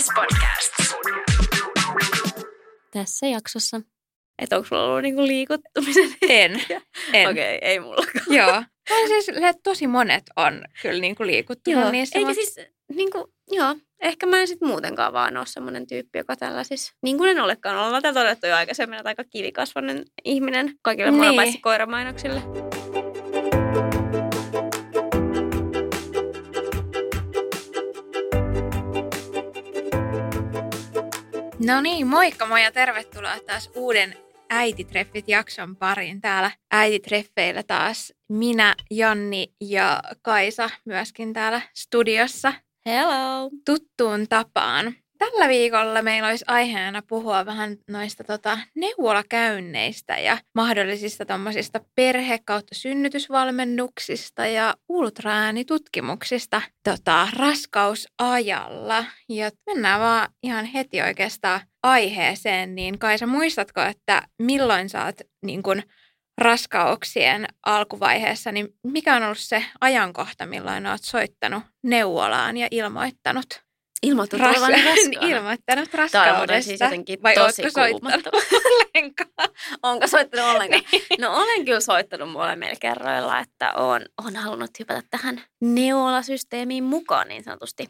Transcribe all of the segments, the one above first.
Yes Podcast. Tässä jaksossa. Että onko sulla ollut niinku liikuttumisen En. en. Okei, okay, ei mullakaan. Joo. Tai siis tosi monet on kyllä niinku liikuttunut Joo, niissä. eikä mut- siis, niinku, joo, ehkä mä en sit muutenkaan vaan ole semmoinen tyyppi, joka tällaisissa, niin kuin en olekaan, ollaan tätä todettu jo aikaisemmin, että aika kivikasvainen ihminen kaikille niin. Paitsi koiramainoksille. No niin, moikka moi ja tervetuloa taas uuden Äititreffit-jakson pariin. Täällä äititreffeillä taas minä, Janni ja Kaisa myöskin täällä studiossa Hello! tuttuun tapaan. Tällä viikolla meillä olisi aiheena puhua vähän noista tota, neuvolakäynneistä ja mahdollisista tommosista perhe- kautta synnytysvalmennuksista ja ultraäänitutkimuksista tota, raskausajalla. Ja mennään vaan ihan heti oikeastaan aiheeseen, niin Kaisa, muistatko, että milloin sä oot niin kun, raskauksien alkuvaiheessa, niin mikä on ollut se ajankohta, milloin oot soittanut neuvolaan ja ilmoittanut? Ilmoittanut Ras- olevani raskaana. ilmoittanut Tämä on raskaudesta. siis jotenkin Vai tosi soittanut ollenkaan? Onko soittanut ollenkaan? No olen kyllä soittanut molemmilla kerroilla, että olen, olen halunnut hypätä tähän neulasysteemiin mukaan niin sanotusti.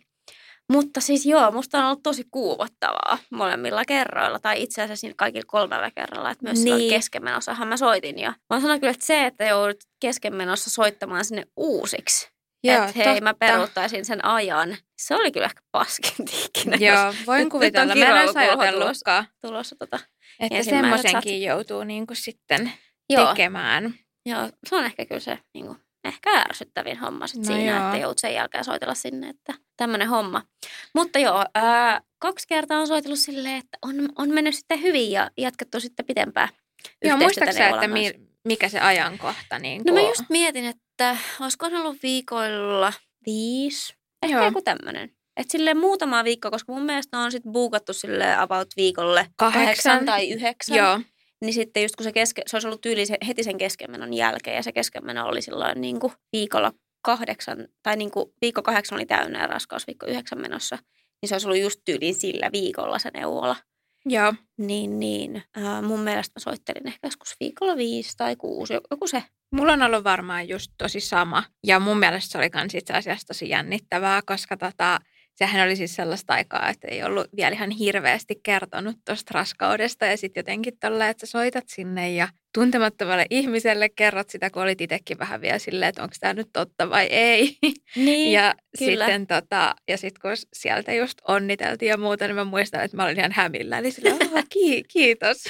Mutta siis joo, musta on ollut tosi kuumottavaa molemmilla kerroilla, tai itse asiassa siinä kaikilla kolmella kerralla, että myös niin. Niin. keskenmenossahan mä soitin. Ja mä sanon kyllä, että se, että joudut keskenmenossa soittamaan sinne uusiksi, Joo, että hei mä peruuttaisin sen ajan, se oli kyllä ehkä paskinta ikinä. Joo, voin nyt- nyt kuvitella. on Mä en kirjaulukulho ajatellutkaan, tulossa tota. että semmoisenkin joutuu niinku sitten Joo, tekemään. Joo, se on ehkä kyllä se niin kuin, ehkä ärsyttävin homma sit No siinä, joo. että joudut sen jälkeen soitella sinne, että tämmöinen homma. Mutta joo, ää, kaksi kertaa on soitellut silleen, että on, on mennyt sitten hyvin ja jatkettu sitten pitempään Joo, muistaaksä, että mi- mikä se ajankohta niin No mä just mietin, että olisiko se ollut viikoilla viisi, ehkä Joo. joku tämmöinen. Että silleen muutama viikko, koska mun mielestä on sitten buukattu silleen about viikolle Kahdeksan. kahdeksan tai yhdeksän. Joo, Niin sitten just kun se, keske, se olisi ollut tyyli se, heti sen keskenmenon jälkeen ja se keskenmeno oli silloin niin kuin viikolla kahdeksan, tai niin kuin viikko kahdeksan oli täynnä ja raskaus viikko yhdeksän menossa, niin se olisi ollut just tyyliin sillä viikolla se neuvola. joo. Niin, niin ää, mun mielestä mä soittelin ehkä joskus viikolla viisi tai kuusi, joku se. Mulla on ollut varmaan just tosi sama. Ja mun mielestä se oli kans itse asiassa tosi jännittävää, koska tota, sehän oli siis sellaista aikaa, että ei ollut vielä ihan hirveästi kertonut tuosta raskaudesta. Ja sitten jotenkin tolle, että sä soitat sinne ja tuntemattomalle ihmiselle kerrot sitä, kun olit itsekin vähän vielä silleen, että onko tämä nyt totta vai ei. Niin, ja kyllä. sitten tota, ja sit kun sieltä just onniteltiin ja muuta, niin mä muistan, että mä olin ihan hämillä. Eli silleen, "Oh, ki- kiitos.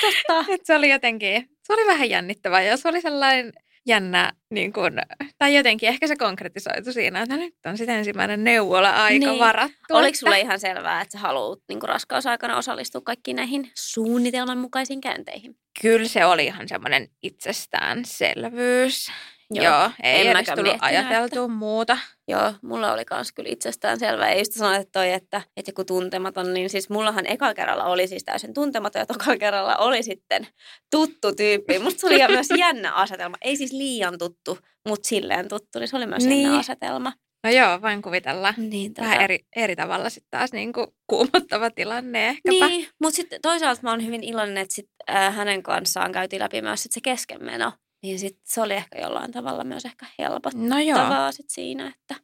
totta. Et se oli jotenkin, se oli vähän jännittävää ja se oli sellainen jännä, niin kun, tai jotenkin ehkä se konkretisoitu siinä, että nyt on sitten ensimmäinen neuvola-aika Niin. varattu. Oliko että- sulle ihan selvää, että sä haluat niin raskausaikana osallistua kaikkiin näihin suunnitelman mukaisiin käynteihin? Kyllä se oli ihan semmoinen itsestäänselvyys. Joo. Joo, ei En edes mäkään tullut miettinyt, ajateltua muuta. Joo, mulla oli kans kyllä itsestään selvää. Ja just sanoit että toi, että, että joku tuntematon, niin siis mullahan eka kerralla oli siis täysin tuntematon ja toka kerralla oli sitten tuttu tyyppi. Musta se oli myös jännä asetelma. Ei siis liian tuttu, mutta silleen tuttu, niin se oli myös niin. Niin. jännä asetelma. No joo, voin kuvitella. Niin, tota- Vähän eri, eri tavalla sitten taas niin kuin kuumottava tilanne ehkäpä. Niin, mutta sitten toisaalta mä oon hyvin iloinen, että sit, äh, hänen kanssaan käytiin läpi myös sit se keskenmeno. Niin sit se oli ehkä jollain tavalla myös ehkä helpottavaa No sit siinä. Että...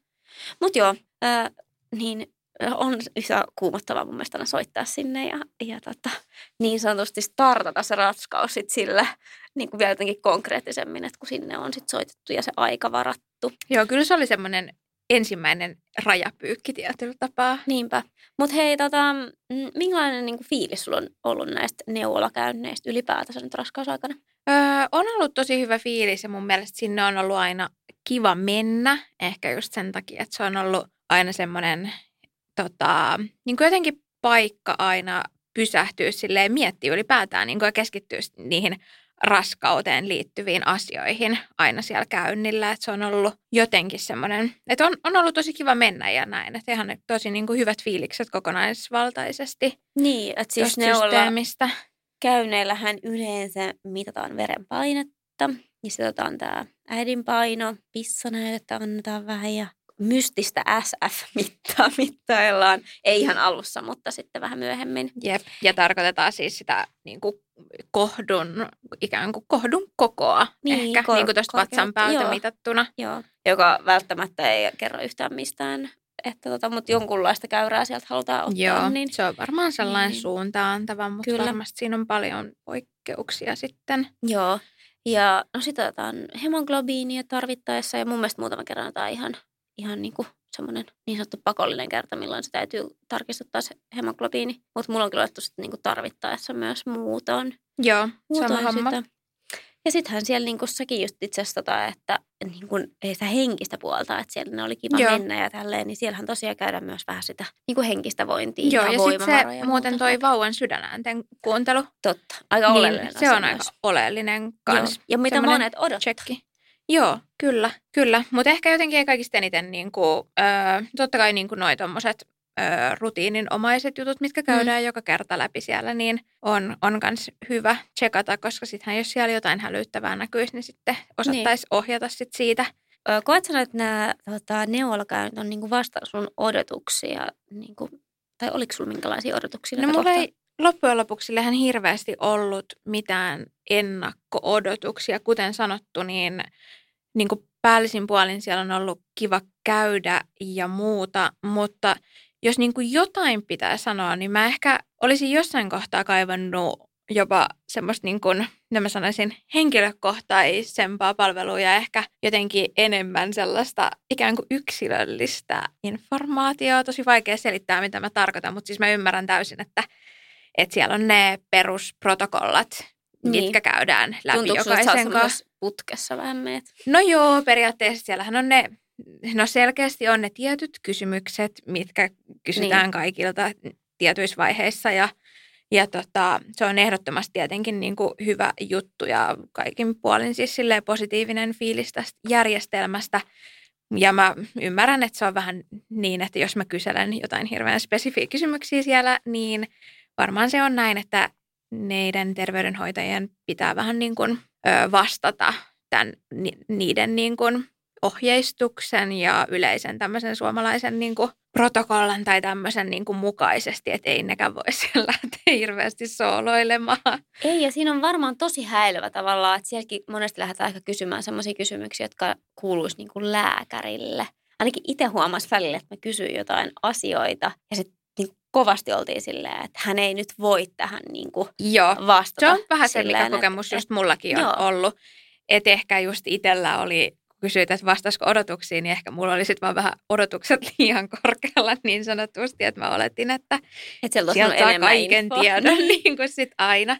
Mutta joo, äh, niin on yhtä kuumottavaa mun mielestä soittaa sinne ja, ja tota, niin sanotusti startata se ratskaus sit sillä niin kuin vielä jotenkin konkreettisemmin, että kun sinne on sit soitettu ja se aika varattu. Joo, kyllä se oli semmoinen ensimmäinen rajapyykki tietyllä tapaa. Niinpä. Mutta hei, tota, mm, minkälainen niin kuin fiilis sulla on ollut näistä neuvolakäynneistä ylipäätänsä nyt raskausaikana? Öö, on ollut tosi hyvä fiilis ja mun mielestä sinne on ollut aina kiva mennä. Ehkä just sen takia, että se on ollut aina semmoinen tota, niin kuin jotenkin paikka aina pysähtyä silleen miettiä ylipäätään niin kuin ja keskittyä niihin raskauteen liittyviin asioihin aina siellä käynnillä. Että se on ollut jotenkin semmoinen, että on, on ollut tosi kiva mennä ja näin. Että ihan tosi niin kuin hyvät fiilikset kokonaisvaltaisesti Niin, että siis neuvola systeemistä. Käynneillähän yleensä mitataan verenpainetta ja sitten otetaan tämä äidinpaino, pissanäytettä annetaan vähän ja mystistä SF-mittaa mittaillaan. Ei ihan alussa, mutta sitten vähän myöhemmin. Jep. Ja tarkoitetaan siis sitä niin kuin kohdun, ikään kuin kohdun kokoa Niin, ehkä, kor- niin kuin tuosta vatsan päältä joo. mitattuna. Joo. Joka välttämättä ei kerro yhtään mistään, että tota, mutta jonkunlaista käyrää sieltä halutaan ottaa. Joo, Niin, se on varmaan sellainen Niin. suuntaantava, mutta Kyllä. varmasti siinä on paljon poikkeuksia sitten. joo. Ja no sitten otetaan hemoglobiinia tarvittaessa ja mun mielestä muutaman kerran otetaan ihan, ihan niin kuin semmoinen niin sanottu pakollinen kerta, milloin se täytyy tarkistuttaa se hemoglobiini. Mutta mulla on kyllä otettu sitten niin kuin tarvittaessa myös muutoin. Joo, sama muutoin homma. sitä. Ja sittenhän siellä niin säkin just itse asiassa, tota, että niin kuin, sitä henkistä puolta, että siellä ne oli kiva Joo. mennä ja tälleen, niin siellähän tosiaan käydään myös vähän sitä niin kuin henkistä vointia Joo, ja ja sitten se muuten toi vauvan sydänäänten kuuntelu, Totta, aika oleellinen niin se asia on myös. aika oleellinen Joo. kans. Ja mitä monet odottaa. Tsekki. Joo, kyllä, kyllä. Mutta ehkä jotenkin kaikista eniten, niin kuin, öö, totta kai niin kuin noi tommoset öö, rutiininomaiset jutut, mitkä käydään mm. joka kerta läpi siellä, niin on, on kans hyvä tsekata, koska sittenhän jos siellä jotain hälyttävää näkyisi, niin sitten osattaisiin niin. ohjata sit siitä. Ö, Koet sä, että nämä tota, neuvolakäynnit on niinku vasta sun odotuksia? Niinku, tai oliko sulla minkälaisia odotuksia? No mulla ei loppujen lopuksi sillehän hirveästi ollut mitään ennakko-odotuksia. Kuten sanottu, niin, niin kuin päällisin puolin siellä on ollut kiva käydä ja muuta, mutta jos niin kuin jotain pitää sanoa, niin mä ehkä olisin jossain kohtaa kaivannut jopa semmoista, niin kuin, mitä mä sanoisin, henkilökohtaisempaa palvelua ja ehkä jotenkin enemmän sellaista ikään kuin yksilöllistä informaatiota. Tosi vaikea selittää, mitä mä tarkoitan, mutta siis mä ymmärrän täysin, että, että siellä on ne perusprotokollat, Niin. mitkä käydään läpi Tuntuuko jokaisen kanssa. putkessa vähän meet? No joo, periaatteessa siellähän on ne, no selkeästi on ne tietyt kysymykset, mitkä kysytään niin. kaikilta tietyissä vaiheissa ja, ja tota, se on ehdottomasti tietenkin niin kuin hyvä juttu ja kaikin puolin siis positiivinen fiilis tästä järjestelmästä. Ja mä ymmärrän, että se on vähän niin, että jos mä kyselen jotain hirveän spesifiä kysymyksiä siellä, niin varmaan se on näin, että neiden terveydenhoitajien pitää vähän niin kuin vastata tämän, ni, niiden niin kuin ohjeistuksen ja yleisen tämmöisen suomalaisen niin kuin protokollan tai tämmöisen niin kuin mukaisesti, että ei nekään voi siellä lähteä hirveästi sooloilemaan. Ei, ja siinä on varmaan tosi häilyvä tavallaan, että sielläkin monesti lähdetään aika kysymään sellaisia kysymyksiä, jotka kuuluisi niin kuin lääkärille. Ainakin itse huomasi välillä, että mä kysyin jotain asioita ja sitten niin kovasti oltiin silleen, että hän ei nyt voi tähän niin kuin Joo, vastata. se on vähän se, mikä kokemus että- just mullakin on joo. ollut. Että ehkä just itsellä oli, kysyit, että vastaisiko odotuksiin, niin ehkä mulla oli sitten vaan vähän odotukset liian korkealla niin sanotusti, että mä oletin, että Että sieltä saa enemmän kaiken infoa. tiedon niin kuin sit aina.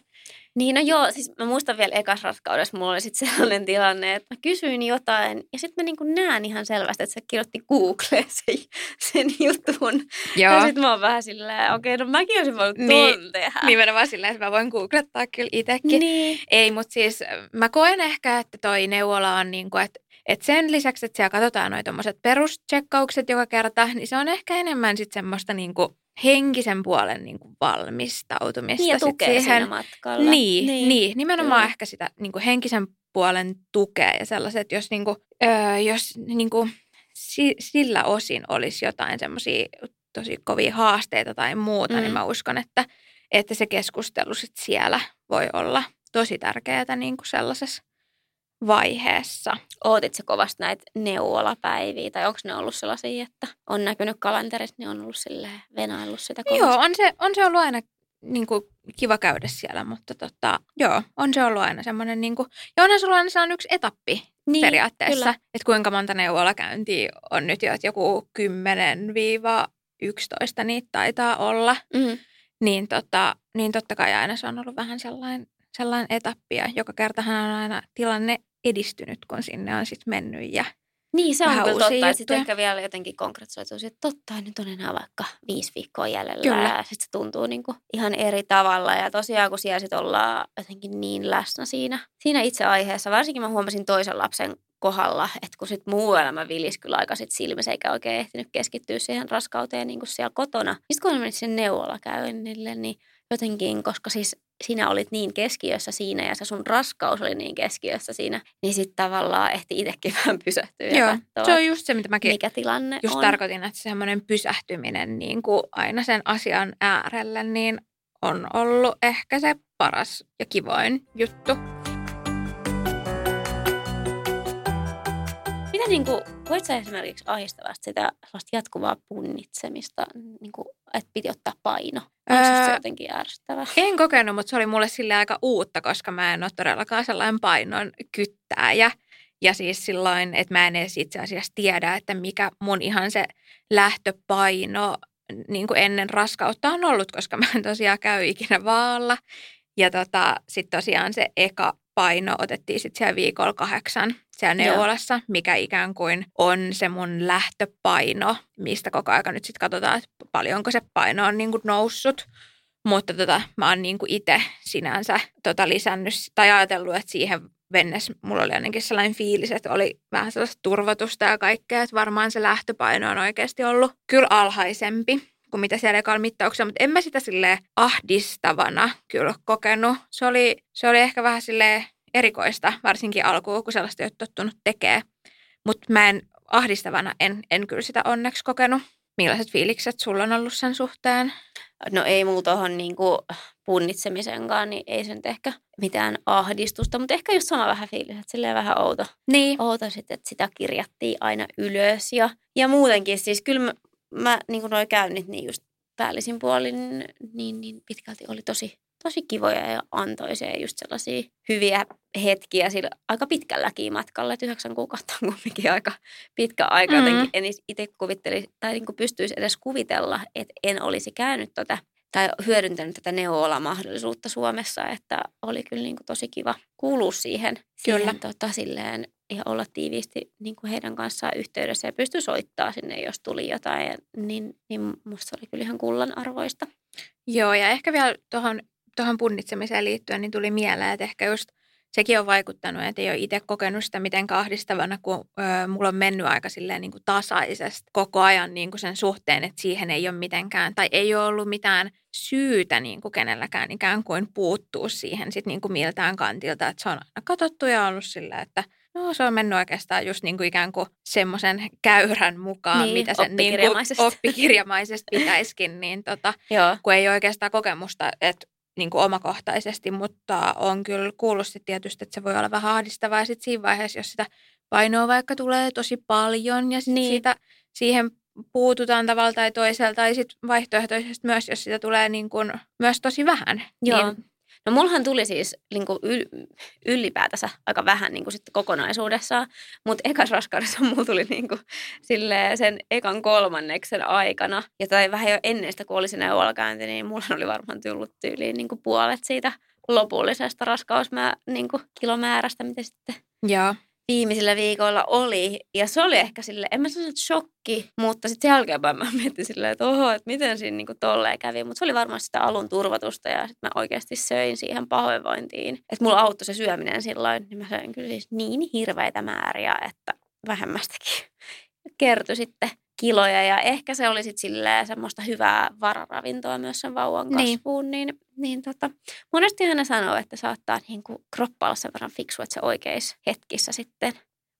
Niin no joo, siis mä muistan vielä ekas rakkaudessa, mulla oli sitten sellainen tilanne, että mä kysyin jotain ja sitten mä niin näen ihan selvästi, että se kirjoitti Googleen sen, sen jutun. Joo, Ja sitten mä oon vähän silleen, okei, no mäkin olisin voinut Niin, ton tehdä. nimenomaan silleen, että mä voin googlettaa kyllä itsekin. Niin. Ei, mutta siis äh, mä koen ehkä, että toi neuvola on niin kuin, että että sen lisäksi, että siellä katsotaan noin tommoset perustsekkaukset joka kerta, niin se on ehkä enemmän sitten semmoista niin kuin henkisen puolen niin kuin valmistautumista Niin ja sit tukee siihen. siinä matkalla. Niin, niin, niin nimenomaan Kyllä. ehkä sitä niin kuin henkisen puolen tukea ja sellaiset, jos, niin kuin, öö, jos niin kuin, si, sillä osin olisi jotain semmoisia tosi kovia haasteita tai muuta, mm. niin Mm. mä uskon, että, että se keskustelu sit siellä voi olla tosi tärkeää niin kuin sellaisessa vaiheessa. Ootit sä kovasti näitä neuvolapäiviä, tai onko ne ollut sellaisia, että on näkynyt kalenterissa, niin on ollut silleen venaillut sitä kovasti? Joo, on se, on se ollut aina niin kuin, kiva käydä siellä, mutta tota, joo, on se ollut aina semmoinen, niin kuin, ja onhan sulla aina sellainen yksi etappi niin, periaatteessa, Kyllä. että kuinka monta neuvolakäyntiä on nyt jo, että joku 10-11 niitä taitaa olla, Mm. niin, tota, niin totta kai aina se on ollut vähän sellainen, sellainen etappi, ja joka kertahan on aina tilanne edistynyt, kun sinne on sitten mennyt, ja Niin, se on kyllä totta. Että sitten ehkä vielä jotenkin konkretisoituu, että totta, nyt on enää vaikka viisi viikkoa jäljellä. Kyllä. Ja sitten se tuntuu niin kuin ihan eri tavalla. Ja tosiaan, kun siellä sitten ollaan jotenkin niin läsnä siinä, siinä itse aiheessa. Varsinkin mä huomasin toisen lapsen kohdalla, että kun sitten muu elämä vilisi kyllä aika sit silmissä, eikä oikein ehtinyt keskittyä siihen raskauteen niin kuin siellä kotona. Sitten kun mä menin sen neuvolakäynnille, niin jotenkin, koska siis sinä olit niin keskiössä siinä ja se sun raskaus oli niin keskiössä siinä, niin sitten tavallaan ehti itsekin vähän pysähtyä Joo, ja katsoa, se on just se, mitä mäkin mikä tilanne just on. tarkoitin, että semmoinen pysähtyminen niin kuin aina sen asian äärelle, niin on ollut ehkä se paras ja kivoin juttu. Mitä niin kuin, voit sä esimerkiksi ahistavasti sitä jatkuvaa punnitsemista, niin kuin, että piti ottaa paino? Onko Öö, se jotenkin ärsyttävää? En kokenut, mutta se oli mulle sille aika uutta, koska mä en ole todellakaan sellainen painon kyttääjä. Ja siis silloin, että mä en edes itse asiassa tiedä, että mikä mun ihan se lähtöpaino niin kuin ennen raskautta on ollut, koska mä en tosiaan käy ikinä vaalla. Ja tota, sitten tosiaan se eka paino otettiin sitten siellä viikolla kahdeksan siellä Joo. neuvolassa, mikä ikään kuin on se mun lähtöpaino, mistä koko aika nyt sitten katsotaan, että paljonko se paino on niin kuin noussut. Mutta tota, mä oon niin itse sinänsä tota lisännyt tai ajatellut, että siihen mennessä mulla oli ainakin sellainen fiilis, että oli vähän sellaista turvatusta ja kaikkea, että varmaan se lähtöpaino on oikeasti ollut kyllä alhaisempi kuin mitä siellä ekalla mittauksessa, mutta en mä sitä sille ahdistavana kyllä kokenut. Se oli, se oli ehkä vähän sille erikoista, varsinkin alkuun, kun sellaista ei ole tottunut tekee. Mutta mä en ahdistavana en, en kyllä sitä onneksi kokenut. Millaiset fiilikset sulla on ollut sen suhteen? No ei muu tuohon niin punnitsemisenkaan, niin ei se nyt ehkä mitään ahdistusta, mutta ehkä just sama vähän fiilis, että silleen vähän outo. Niin. Outo sitten, että sitä kirjattiin aina ylös ja, ja muutenkin siis kyllä mä, niin kuin noi käynnit niin just päällisin puolin niin, niin pitkälti oli tosi, tosi kivoja ja antoisia ja just sellaisia hyviä hetkiä sillä aika pitkälläkin matkalla, että yhdeksän kuukautta on kumminkin aika pitkä aika. Mm. Jotenkin en itse kuvitteli tai niin kuin pystyisi edes kuvitella, että en olisi käynyt tota, tai hyödyntänyt tätä neuvola-mahdollisuutta Suomessa, että oli kyllä niin kuin tosi kiva kuulua siihen, Kyllä. siihen tota, silleen, ja olla tiiviisti niin kuin heidän kanssaan yhteydessä ja pysty soittaa sinne, jos tuli jotain, ja, niin, niin musta oli kyllä ihan kullan arvoista. Joo, ja ehkä vielä tuohon tuohon punnitsemiseen liittyen niin tuli mieleen, että ehkä just sekin on vaikuttanut, että ei ole itse kokenut sitä mitenkään ahdistavana, kun ö, mulla on mennyt aika silleen niin kuin tasaisesti koko ajan niin kuin sen suhteen, että siihen ei ole mitenkään, tai ei ole ollut mitään syytä niin kuin kenelläkään ikään kuin puuttuu siihen sit niin kuin miltään kantilta, että se on aina katsottu ja ollut sillä, että No se on mennyt oikeastaan just niin kuin ikään kuin semmoisen käyrän mukaan, Niin, mitä sen niin kuin oppikirjamaisesti. oppikirjamaisesti pitäisikin, niin tota, Joo. kun ei ole oikeastaan kokemusta että niin kuin omakohtaisesti, mutta on kyllä kuullut sit tietysti, että se voi olla vähän ahdistavaa ja sitten siinä vaiheessa, jos sitä painoa vaikka tulee tosi paljon ja sit Niin. siitä, siihen puututaan tavalla tai toisella tai sitten vaihtoehtoisesti myös, jos sitä tulee niin kuin myös tosi vähän. Joo. Niin, No mullahan tuli siis niin kuin yl, ylipäätänsä aika vähän niin kuin sitten kokonaisuudessaan, mutta ekas raskaudessa mulla tuli niin kuin, silleen sen ekan kolmanneksen aikana, ja tai vähän jo ennen sitä, kun oli se neuvolakäynti, niin mulla oli varmaan tullut tyyliin niin kuin puolet siitä lopullisesta raskausmää, niin kuin kilomäärästä, mitä sitten joo. Viimeisillä viikoilla oli. Ja se oli ehkä sille, en mä sano, että shokki, mutta sitten jälkeenpäin mä mietin silleen, että oho, että miten siinä niinku tolleen kävi. Mutta se oli varmaan sitä alun turvatusta ja sitten mä oikeasti söin siihen pahoinvointiin. Että mulla auttoi se syöminen silloin, niin mä söin kyllä siis niin hirveitä määriä, että vähemmästäkin kertyi sitten kiloja ja ehkä se oli sitten silleen semmoista hyvää vararavintoa myös sen vauvan Niin. kasvuun, niin, niin, niin tota, monesti ne sanoo, että saattaa niin kuin kroppa olla sen verran fiksu, että se oikeissa hetkissä sitten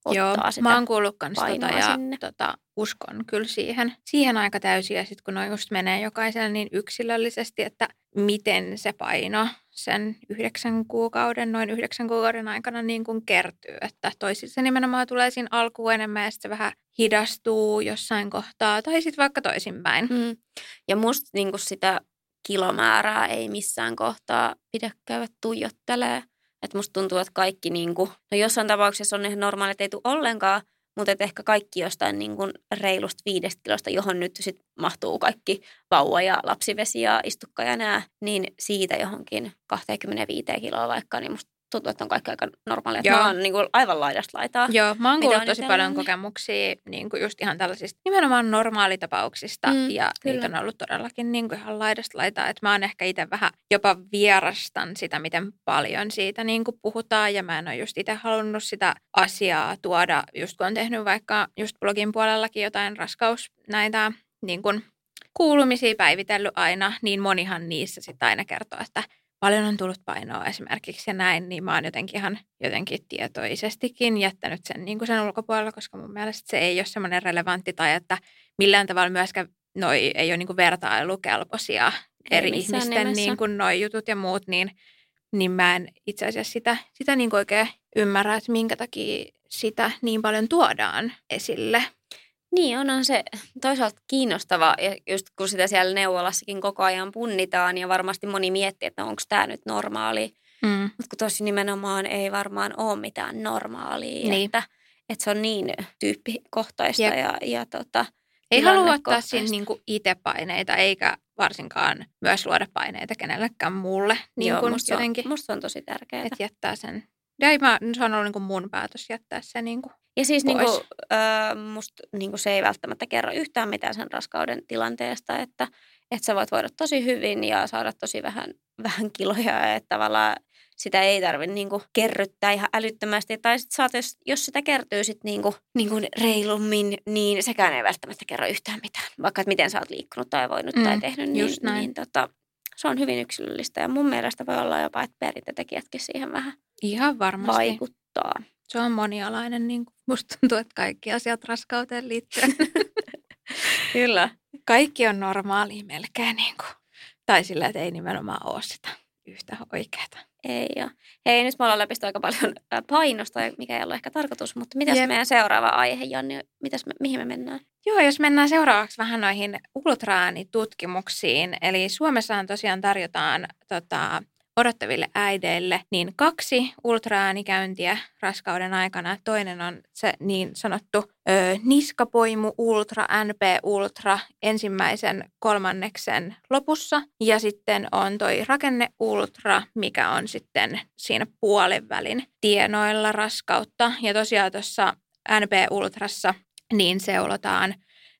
ottaa Joo, sitä. mä oon kuullut kans tota ja sinne. tota, uskon kyllä siihen, siihen aika täysin. Ja sitten kun noin just menee jokaiselle niin yksilöllisesti, että miten se paino sen yhdeksän kuukauden, noin yhdeksän kuukauden aikana niin kuin kertyy. Että toisissa nimenomaan tulee siinä alkuun enemmän ja sitten se vähän hidastuu jossain kohtaa tai sitten vaikka toisinpäin. Mm. Ja musta niin sitä kilomäärää ei missään kohtaa pidä käydä tuijottelee. Että musta tuntuu, että kaikki, niin kuin, no jossain tapauksessa on ihan normaali, että ei tule ollenkaan, mutta et ehkä kaikki jostain niin kuin reilusta viidestä kilosta, johon nyt sit mahtuu kaikki vauva ja lapsivesi ja istukka ja nää, niin siitä johonkin 25 kiloa vaikka, niin musta tuntuu, että on kaikki aika normaalia. Että Joo. Mä oon niin kuin aivan laidasta laitaa. Joo, mä oon kuullut tosi paljon niin- kokemuksia niin kuin just ihan tällaisista nimenomaan normaalitapauksista mm, ja kyllä. niitä on ollut todellakin niin kuin ihan laidasta laitaa. Että mä oon ehkä itse vähän jopa vierastan sitä, miten paljon siitä niin kuin puhutaan ja mä en ole just itse halunnut sitä asiaa tuoda, just kun on tehnyt vaikka just blogin puolellakin jotain raskaus näitä niin kuin kuulumisia päivitellyt aina, niin monihan niissä sitten aina kertoo, että paljon on tullut painoa esimerkiksi ja näin, niin mä oon jotenkin ihan jotenkin tietoisestikin jättänyt sen, niin kuin sen ulkopuolella, koska mun mielestä se ei ole semmoinen relevantti tai että millään tavalla myöskään noi ei ole niin kuin vertailukelpoisia Ei eri ihmisten nimessä. niin kuin noi jutut ja muut, niin, niin mä en itse asiassa sitä, sitä niin kuin oikein ymmärrä, että minkä takia sitä niin paljon tuodaan esille. Niin, onhan se toisaalta kiinnostavaa, ja just kun sitä siellä neuvolassakin koko ajan punnitaan, ja varmasti moni miettii, että onko tämä nyt normaali. Mm. Mutta kun tosi nimenomaan ei varmaan ole mitään normaalia, Niin. että, että se on niin tyyppikohtaista Jep. ja, ja tota, Ei halua ottaa siinä niinku itse paineita, eikä varsinkaan myös luoda paineita kenellekään muulle. Niin Joo, musta, se on, jotenkin, musta on tosi tärkeää. että jättää sen. Ja mä, se on ollut niinku mun päätös jättää se. Niinku. Ja siis pois. niinku, ö, musta niinku se ei välttämättä kerro yhtään mitään sen raskauden tilanteesta, että, että sä voit voida tosi hyvin ja saada tosi vähän, vähän kiloja ja että tavallaan sitä ei tarvitse niinku kerryttää ihan älyttömästi. Tai sit saat, jos, jos sitä kertyy sit niinku, niinku reilummin, niin sekään ei välttämättä kerro yhtään mitään. Vaikka että miten sä oot liikkunut tai voinut tai Mm, tehnyt, niin, just näin. niin tota, se on hyvin yksilöllistä. Ja mun mielestä voi olla jopa, että perintötekijätkin siihen vähän Ihan varmasti. vaikuttaa. Se on monialainen. Niin kuin, musta tuntuu, että kaikki asiat raskauteen liittyen. Kyllä. kaikki on normaalia melkein. Niin kuin. Tai sillä, että ei nimenomaan ole sitä yhtä oikeaa. Ei ole. Hei, nyt me ollaan läpistä aika paljon ä, painosta, mikä ei ollut ehkä tarkoitus, mutta mitäs Jep. meidän seuraava aihe, Janni, mitäs me, mihin me mennään? Joo, jos mennään seuraavaksi vähän noihin ultraäänitutkimuksiin. Eli Suomessahan tosiaan tarjotaan tota, odottaville äideille niin kaksi ultraäänikäyntiä raskauden aikana. Toinen on se niin sanottu ö, niskapoimu ultra, NP ultra ensimmäisen kolmanneksen lopussa. Ja sitten on toi rakenne ultra, mikä on sitten siinä puolen välin tienoilla raskautta. Ja tosiaan tuossa NP ultrassa niin seulotaan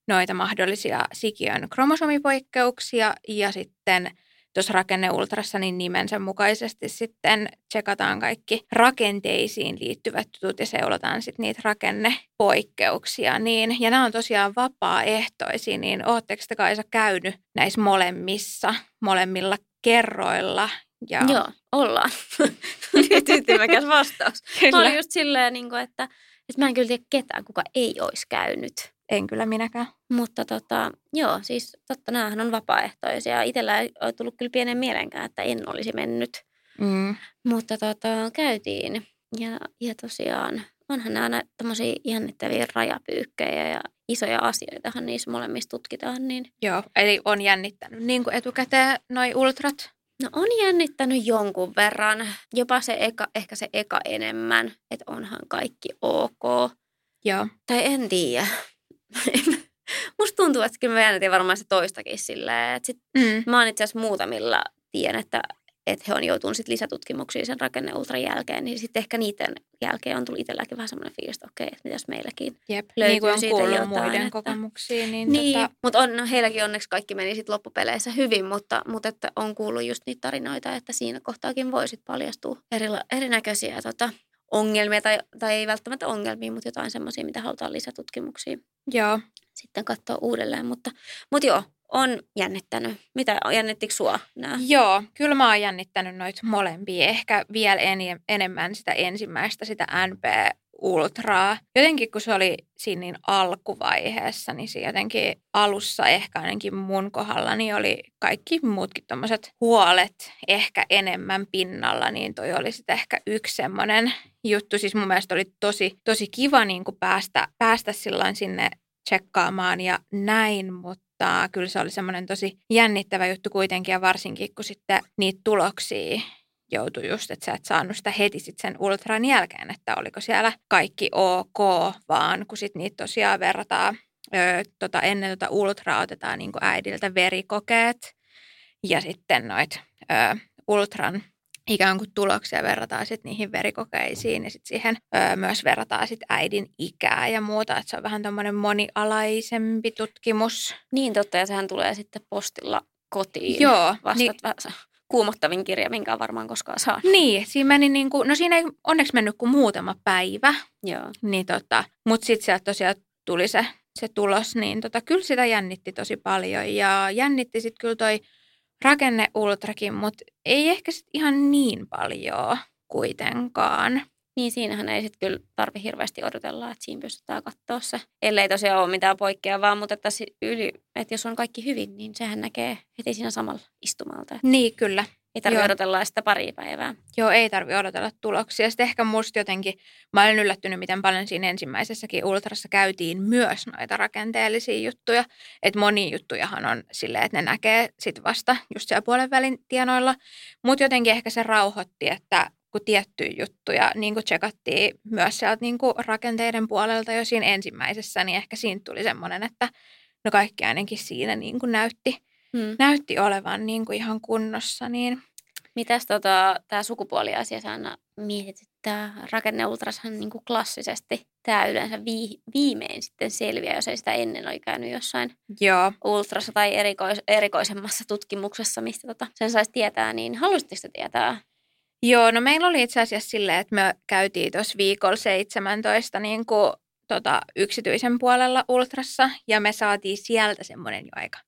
noita mahdollisia sikiön kromosomipoikkeuksia ja sitten tuossa rakenneultrassa niin nimensä mukaisesti sitten tsekataan kaikki rakenteisiin liittyvät jutut ja seulotaan sitten niitä rakennepoikkeuksia. Niin, ja nämä on tosiaan vapaaehtoisia, niin ootteko te Kaisa käynyt näissä molemmissa, molemmilla kerroilla? Ja, Joo, ollaan. Nyt ytimekäs vastaus. Mä Kyllä. olin just silleen, niin kuin, että, että mä en kyllä tiedä ketään, kuka ei olisi käynyt. En kyllä minäkään. Mutta tota, joo, siis totta, näähän on vapaaehtoisia. Itellä ei ole tullut kyllä pienen mielenkään, että en olisi mennyt. Mm. Mutta tota, käytiin ja, ja tosiaan onhan nämä aina tämmöisiä jännittäviä rajapyykkejä ja isoja asioitahan niissä molemmissa tutkitaan. Niin, Joo, eli on jännittänyt niin kuin etukäteen noi ultrat. no on jännittänyt jonkun verran, jopa se eka, ehkä se eka enemmän, että onhan kaikki ok. Joo. Tai en tiedä. Musta tuntuu, että kyllä mä jännitin varmaan se toistakin silleen, että sit Mm. Mä oon itse asiassa muutamilla tien, että, että he on joutunut sit lisätutkimuksiin sen rakenneultran jälkeen, niin sitten ehkä niiden jälkeen on tullut itselläkin vähän semmoinen fiilis, että okei, että mitäs meilläkin. Jep, Löytyy niin kuin on siitä jotain, muiden että- kokemuksiin. Niin, Niin, Tota, mutta on, no, heilläkin onneksi kaikki meni sitten loppupeleissä hyvin, mutta, mutta että on kuullut just niitä tarinoita, että siinä kohtaakin voi sit paljastua erila, erinäköisiä tota, ongelmia, tai, tai ei välttämättä ongelmia, mutta jotain semmoisia, mitä halutaan lisätutkimuksia joo. sitten katsoa uudelleen. Mutta, mutta joo, on jännittänyt. Mitä, jännittikö sua nämä? Joo, kyllä mä oon jännittänyt noita molempia. Ehkä vielä en, enemmän sitä ensimmäistä, sitä NP-ultraa. Jotenkin kun se oli siinä niin alkuvaiheessa, niin se jotenkin alussa ehkä ainakin mun kohdalla niin oli kaikki muutkin tommoset huolet ehkä enemmän pinnalla, niin toi oli sitten ehkä yksi semmoinen juttu. Siis mun mielestä oli tosi, tosi kiva niin kuin päästä, päästä silloin sinne tsekkaamaan ja näin, mutta kyllä se oli semmoinen tosi jännittävä juttu kuitenkin ja varsinkin kun sitten niitä tuloksia joutui just, että sä et saanut sitä heti sit sen ultran jälkeen, että oliko siellä kaikki ok, vaan kun sitten niitä tosiaan verrataan, öö, tota, ennen tota ultraa otetaan niin äidiltä verikokeet ja sitten noit öö, ultran ikään kuin tuloksia verrataan sitten niihin verikokeisiin ja sitten siihen öö, myös verrataan sitten äidin ikää ja muuta, että se on vähän tämmöinen monialaisempi tutkimus. Niin totta, ja sehän tulee sitten postilla kotiin. Joo, Vasta niin, kuumottavin kirja, minkä on varmaan koskaan saanut. niin, siinä meni niin kuin, no siinä ei onneksi mennyt kuin muutama päivä, Joo. niin tota, mutta sitten sieltä tosiaan tuli se se tulos, niin tota, kyllä sitä jännitti tosi paljon. Ja jännitti sitten kyllä toi rakenne ultrakin, mutta ei ehkä sit ihan niin paljon kuitenkaan. Niin siinähän ei sitten kyllä tarvi hirveästi odotella, että siinä pystytään katsoa se. Ellei tosiaan ole mitään poikkeavaa, mutta että, yli, että jos on kaikki hyvin, niin sehän näkee heti siinä samalla istumalta. Että Niin, kyllä. Ei tarvitse Joo. odotella sitä pari päivää. Joo, ei tarvi odotella tuloksia. Sitten ehkä musta jotenkin, mä olen yllättynyt, miten paljon siinä ensimmäisessäkin ultrassa käytiin myös noita rakenteellisia juttuja. Että moni juttujahan on silleen, että ne näkee sit vasta just siellä puolen välin tienoilla. Mutta jotenkin ehkä se rauhoitti, että kun tiettyjä juttuja niin kuin tsekattiin myös sieltä niin kuin rakenteiden puolelta jo siinä ensimmäisessä, niin ehkä siinä tuli semmoinen, että no kaikki ainakin siinä niin kuin näytti, Hmm. näytti olevan niin kuin ihan kunnossa. Niin Mitäs tota, tämä sukupuoliasia sä aina mietityttää? Rakenneultrashan niin kuin klassisesti tämä yleensä vii, viimein sitten selviää, jos ei sitä ennen ole käynyt jossain joo, ultrassa tai erikois, erikoisemmassa tutkimuksessa, mistä tota sen saisi tietää, niin haluaisitteko te tietää? Joo, no meillä oli itse asiassa silleen, että me käytiin tuossa viikolla 17 niin kuin, tota, yksityisen puolella ultrassa ja me saatiin sieltä semmoinen jo aika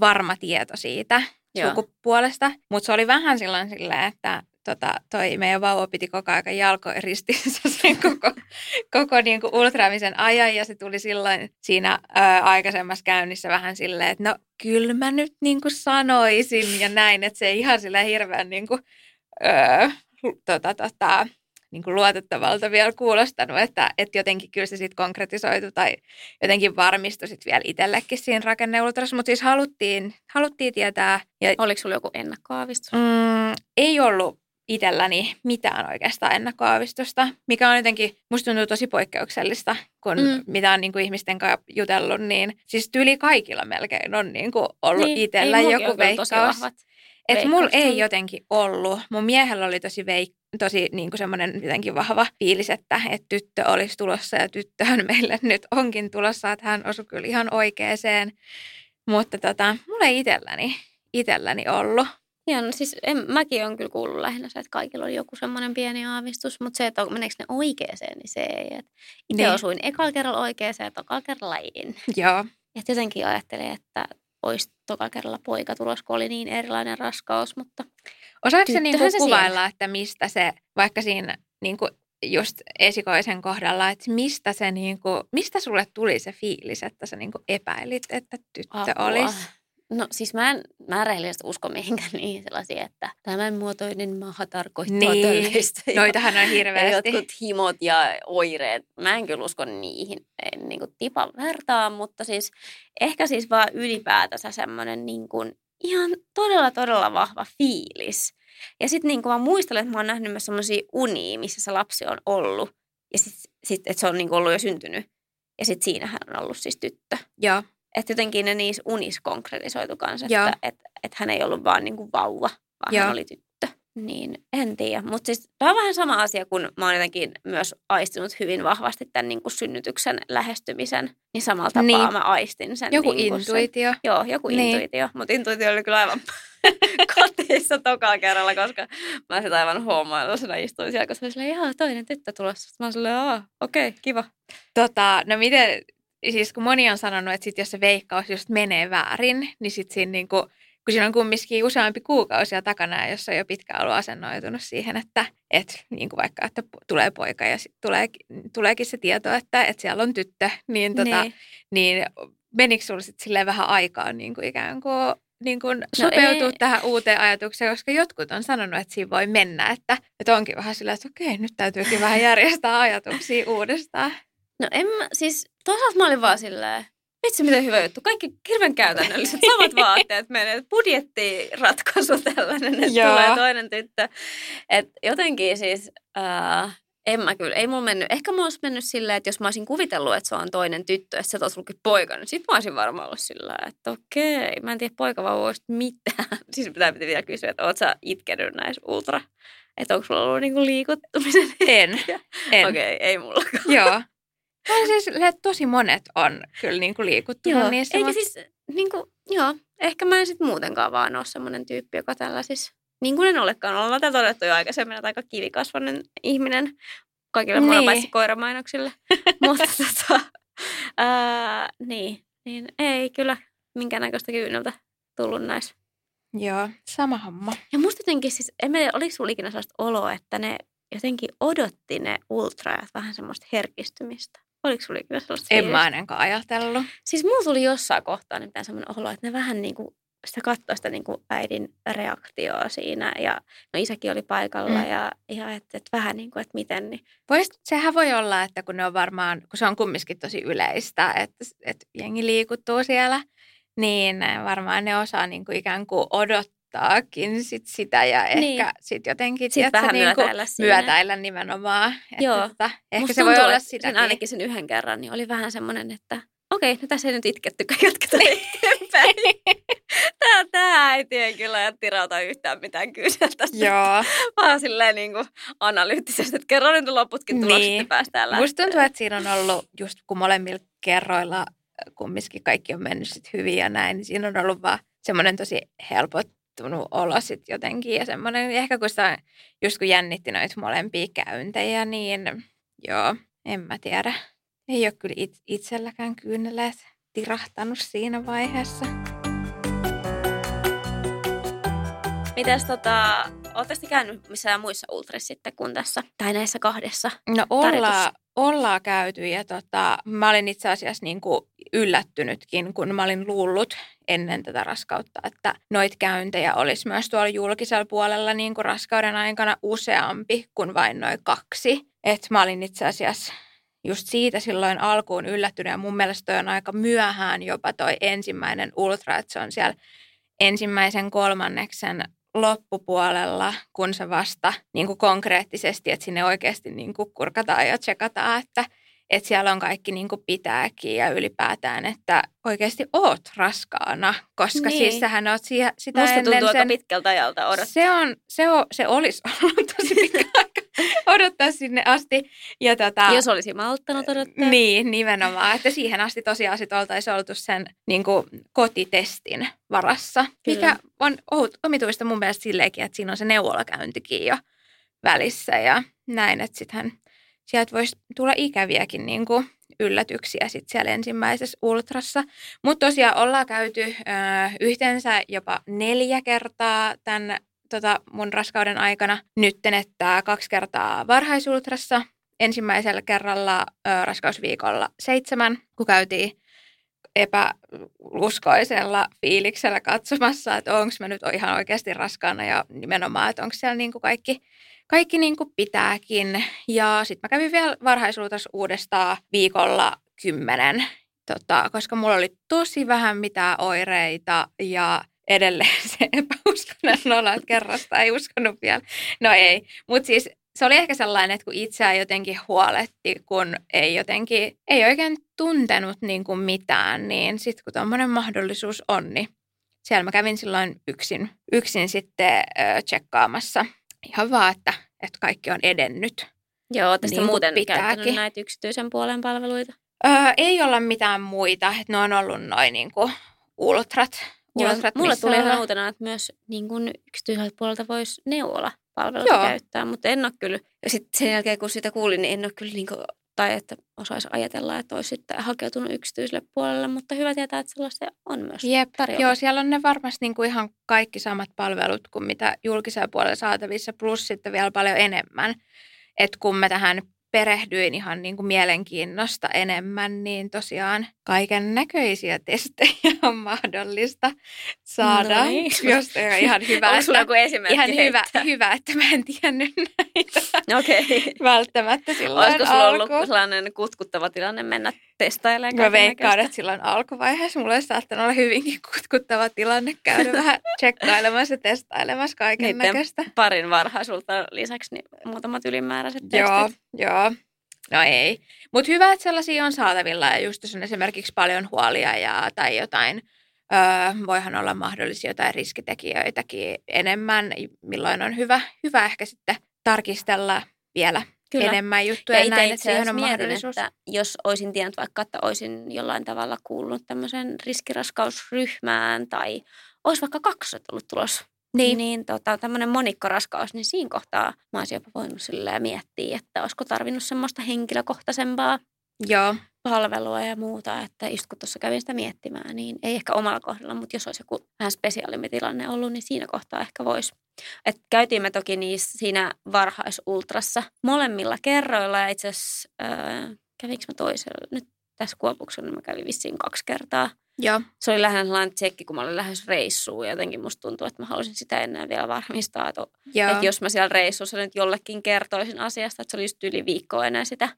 varma tieto siitä Joo. sukupuolesta. Mutta se oli vähän silloin silleen, että tota, toi meidän vauva piti koko ajan jalkojen ristissä sen koko, koko niin kuin ultraamisen ajan ja se tuli silloin siinä ää, aikaisemmassa käynnissä vähän silleen, että no kyllä mä nyt niin kuin sanoisin ja näin, että se ei ihan sillä hirveän niin kuin, öö, tota, tota, niin kuin luotettavalta vielä kuulostanut, että, että jotenkin kyllä se sitten konkretisoitu tai jotenkin varmistui sitten vielä itsellekin siinä rakenneultrassa, mutta siis haluttiin, haluttiin tietää ja Oliko sulla joku ennakkoavistus? mm, ei ollut itselläni mitään oikeastaan ennakkoavistusta, mikä on jotenkin, musta tuntuu tosi poikkeuksellista, kun Mm. mitä on niin kuin ihmisten kanssa jutellut, niin siis tyyli kaikilla melkein on niin kuin ollut Niin, itsellä joku veikkaus. Että mulla ei jotenkin ollut. Mun miehellä oli tosi, veik- tosi niin kuin semmoinen jotenkin vahva fiilis, että, että tyttö olisi tulossa ja tyttöhän meille nyt onkin tulossa, että hän osui kyllä ihan oikeeseen. Mutta tota, mulla ei itselläni, itselläni ollut. Joo, no siis en, mäkin olen kyllä kuullut lähinnä se, että kaikilla oli joku semmoinen pieni aavistus, mutta se, että meneekö ne oikeeseen, niin se ei. Itse Niin. osuin ekalla kerralla oikeeseen ja tokalla kerralla en. Joo, Et jotenkin ajattelin, että olisi tokalla kerralla poika tulos, kun oli niin erilainen raskaus, mutta Osaatko se niinku se kuvailla, että mistä se, vaikka siinä niinku just esikoisen kohdalla, että mistä se niinku, mistä sulle tuli se fiilis, että sä niinku epäilit, että tyttö apua. olisi? No siis mä en, mä en rehellisesti usko mihinkään niihin sellaisia, että tämän muotoinen maha tarkoittaa Niin, töllistä. ja- Noitahan on ja hirveästi. jotkut himot ja oireet. Mä en kyllä usko niihin, en niin kuin tipan vertaa, mutta siis ehkä siis vaan ylipäätänsä semmoinen niin kuin ihan todella, todella vahva fiilis. Ja sitten niin kuin mä muistelen, että mä oon nähnyt myös semmoisia unia, missä se lapsi on ollut. Ja sitten, sit, että se on niin kuin ollut jo syntynyt. Ja sitten siinähän on ollut siis tyttö. Joo, Että jotenkin ne niissä unissa konkretisoitu kanssa, että et, et hän ei ollut vaan niinku vauva, vaan Joo. hän oli tyttö. Niin en tiedä, mutta siis tämä on vähän sama asia, kun mä oon jotenkin myös aistinut hyvin vahvasti tämän niinku synnytyksen lähestymisen. Niin samalla tapaa Niin. mä aistin sen. joku sen- intuitio. Joo, joku Niin. intuitio, mutta intuitio oli kyllä aivan kotiissa tokalla kerralla, koska mä sitten aivan huomailusena istuin siellä, koska se oli silleen, toinen tyttö tulossa. Mä oon silleen, okei, okay, kiva. Tota, no miten, siis kun moni on sanonut, että sit jos se veikkaus just menee väärin, niin sit siinä niinku, kun siinä on kumminkin useampi kuukausia takana, ja jos on jo pitkään ollut asennoitunut siihen, että et, niin kuin vaikka, että tulee poika ja sit tulee, tuleekin se tieto, että, että siellä on tyttö, niin, tota, Niin. niin menikö sinulla sitten vähän aikaa niin kuin ikään kuin, niin kuin No sopeutua ei. tähän uuteen ajatukseen, koska jotkut on sanonut, että siinä voi mennä, että, että onkin vähän sillä, että okei, nyt täytyykin vähän järjestää ajatuksia uudestaan. No en mä, siis toisaalta mä olin vaan silleen, vitsi miten hyvä juttu. Kaikki hirveän käytännölliset, samat vaatteet menee. Budjettiratkaisu tällainen, että Joo. tulee toinen tyttö. Et jotenkin siis, ää, en mä kyllä, ei mulla mennyt. Ehkä mä olisi mennyt silleen, että jos mä olisin kuvitellut, että se on toinen tyttö, että se olisi ollutkin poika, niin sit mä olisin varmaan ollut sillä että okei, mä en tiedä poikavauvoista mitään. Siis pitää pitää vielä kysyä, että oot sä itkenyt näissä ultra, että onko sulla ollut niinku liikuttumisen En, en. Okei, ei mullakaan. Joo. No siis tosi monet on kyllä niin kuin liikuttunut Joo, niissä. eikä mut- siis, niin kuin, joo, ehkä mä en sitten muutenkaan vaan ole semmoinen tyyppi, joka tällaisissa, niin kuin en olekaan, ollaan tätä todettu jo aikaisemmin, että aika kivikasvainen ihminen kaikille Niin. paitsi koiramainoksille. Mutta tota, Ää, niin, niin ei kyllä minkäännäköistä kyyneltä tullut näissä. Joo, sama homma. Ja musta jotenkin siis, en tiedä, oliko sulla ikinä sellaista oloa, että ne jotenkin odotti ne ultraajat vähän semmoista herkistymistä? Oliko sulla ikinä sellaista En mä ainakaan ajatellut. Siis mulla tuli jossain kohtaa nimittäin semmoinen olo, että ne vähän niin kuin sitä katsoi sitä niin kuin äidin reaktioa siinä. Ja no isäkin oli paikalla Mm. ja, ja että, että vähän niin kuin, että miten. Niin. Vois, sehän voi olla, että kun ne on varmaan, kun se on kumminkin tosi yleistä, että, että jengi liikuttuu siellä, niin varmaan ne osaa niin kuin ikään kuin odottaakin sit sitä ja Niin. ehkä sit jotenkin tiedätkö, vähän niin myötäillä siinä. myötäillä nimenomaan. Että Joo. Tota, ehkä Musta se voi tuntuu, olla sitä. Sen ainakin sen yhden kerran, niin oli vähän semmoinen, että okei, no tässä ei nyt itkettykään, jatketaan eteenpäin. Tää, tää äiti ei kyllä jätti rauta yhtään mitään kyseltä. Joo. Vaan silleen niin kuin analyyttisesti, että kerran nyt loputkin tulokset Niin. niin. päästään lähteä. Musta tuntuu, että siinä on ollut just kun molemmilla kerroilla kumminkin kaikki on mennyt sit hyvin ja näin, niin siinä on ollut vaan semmoinen tosi helpottunut olo sit jotenkin ja semmoinen, ehkä kun sitä just kun jännitti noita molempia käyntejä, niin joo, en mä tiedä. Ei ole kyllä it, itselläkään kyyneleet tirahtanut siinä vaiheessa. Mitäs tota, sitten käynyt missään muissa ultrissa sitten kuin tässä, tai näissä kahdessa? No ollaan, ollaan käyty ja tota, mä olin itse asiassa niin kuin yllättynytkin, kun mä olin luullut ennen tätä raskautta, että noit käyntejä olisi myös tuolla julkisella puolella niin kuin raskauden aikana useampi kuin vain noin kaksi. Et mä olin itse asiassa just siitä silloin alkuun yllättynyt ja mun mielestä toi on aika myöhään jopa toi ensimmäinen ultra, että se on siellä ensimmäisen kolmanneksen loppupuolella, kun se vasta niin kuin konkreettisesti, että sinne oikeasti niin kuin kurkataan ja tsekataan, että, että siellä on kaikki niin kuin pitääkin ja ylipäätään, että oikeasti oot raskaana, koska Niin. siis sähän oot sitä Musta ennen tuntuu sen... aika pitkältä ajalta odottaa. Se, on, se, on, se olisi ollut tosi pitkä odottaa sinne asti. Ja tota, Jos olisi malttanut odottaa. niin, nimenomaan. Että siihen asti tosiaan sit oltaisiin oltu sen niin kuin, kotitestin varassa, Kyllä. mikä on ohut- omituista mun mielestä silleenkin, että siinä on se neuvolakäyntikin jo välissä ja näin, että sittenhän sieltä voisi tulla ikäviäkin niin kuin, yllätyksiä sit siellä ensimmäisessä ultrassa. Mutta tosiaan ollaan käyty ö, yhteensä jopa neljä kertaa tämän tota, mun raskauden aikana. Nytten, että kaksi kertaa varhaisultrassa. Ensimmäisellä kerralla ö, raskausviikolla seitsemän, kun käytiin epäuskoisella fiiliksellä katsomassa, että onko mä nyt ihan oikeasti raskaana ja nimenomaan, että onko siellä niinku kaikki, kaikki niinku pitääkin. Ja sitten mä kävin vielä varhaisuutas uudestaan viikolla kymmenen, tota, koska mulla oli tosi vähän mitään oireita ja edelleen se epäuskonen olo, että kerrasta ei uskonut vielä. No ei, mutta siis se oli ehkä sellainen, että kun itseään jotenkin huoletti, kun ei jotenkin, ei oikein tuntenut niin kuin mitään, niin sitten kun tuommoinen mahdollisuus on, niin siellä mä kävin silloin yksin, yksin sitten ö, tsekkaamassa ihan vaan, että, että kaikki on edennyt. Joo, sitten Niin muuten pitääkin. käyttänyt näitä yksityisen puolen palveluita. Öö, ei olla mitään muita, että ne on ollut noin niin kuin ultrat. Joo, mulle tuli ihan uutena, että myös niin kuin yksityiseltä puolelta voisi neuvola palveluita Joo. käyttää, mutta en ole kyllä. Ja sitten sen jälkeen, kun sitä kuulin, niin en ole kyllä, niin kuin, tai että osaisi ajatella, että olisi sitten hakeutunut yksityiselle puolelle, mutta hyvä tietää, että sellaista on myös Jep, tarjolla. joo, siellä on ne varmasti niin kuin ihan kaikki samat palvelut kuin mitä julkisella puolella saatavissa, plus sitten vielä paljon enemmän. että kun mä tähän perehdyin ihan niin kuin mielenkiinnosta enemmän, niin tosiaan kaiken näköisiä testejä on mahdollista saada. No niin. On ihan hyvä, Onko sulla että, joku esimerkki ihan hyvä, hyvä, että mä en tiennyt näitä Okei. Okay. välttämättä silloin Olisiko sulla ollut alkuun. sellainen kutkuttava tilanne mennä testailemaan Mä veikkaan, että silloin alkuvaiheessa mulla olisi saattanut olla hyvinkin kutkuttava tilanne käydä vähän tsekkailemassa ja testailemassa kaiken näköistä. parin varhaisulta lisäksi niin muutamat ylimääräiset Joo, testit. joo. No ei. Mutta hyvä, että sellaisia on saatavilla ja just jos on esimerkiksi paljon huolia ja, tai jotain, öö, voihan olla mahdollisia jotain riskitekijöitäkin enemmän, milloin on hyvä, hyvä ehkä sitten tarkistella vielä Kyllä. enemmän juttuja Ja itse näin, itse että on mietin, että jos olisin tiennyt vaikka, että olisin jollain tavalla kuulunut tämmöisen riskiraskausryhmään tai olisi vaikka kaksoset ollut tulossa, Niin. niin tota, tämmöinen monikkoraskaus, niin siinä kohtaa mä olisin jopa voinut silleen miettiä, että olisiko tarvinnut semmoista henkilökohtaisempaa Joo. palvelua ja muuta, että just kun tuossa kävin sitä miettimään, niin ei ehkä omalla kohdalla, mutta jos olisi joku vähän spesiaalimpi tilanne ollut, niin siinä kohtaa ehkä voisi. Et käytiin me toki niissä siinä varhaisultrassa molemmilla kerroilla ja itse asiassa äh, kävinkö mä toisella, nyt tässä kuopuksella mä kävin vissiin kaksi kertaa. Joo. Se oli lähinnä sellainen tsekki, kun mä olin lähes reissuun ja jotenkin musta tuntuu, että mä haluaisin sitä ennen vielä varmistaa, että, että jos mä siellä reissussa nyt jollekin kertoisin asiasta, että se oli just yli viikkoa enää sitä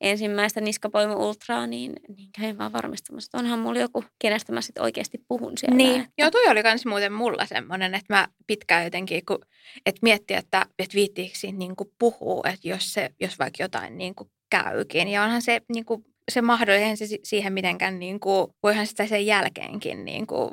ensimmäistä niskapoimu ultraa, niin, niin kävin vaan varmistamassa, että onhan mulla joku, kenestä mä sitten oikeasti puhun siellä. Niin, että, joo, toi oli kans muuten mulla semmoinen, että mä pitkään jotenkin, kun, että miettiä, että, että viittiikö siinä niin kuin puhuu, että jos, se, jos vaikka jotain niin kuin käykin. Ja onhan se, niin kuin, se mahdollinen se si- siihen mitenkään, niin kuin, voihan sitä sen jälkeenkin niin kuin,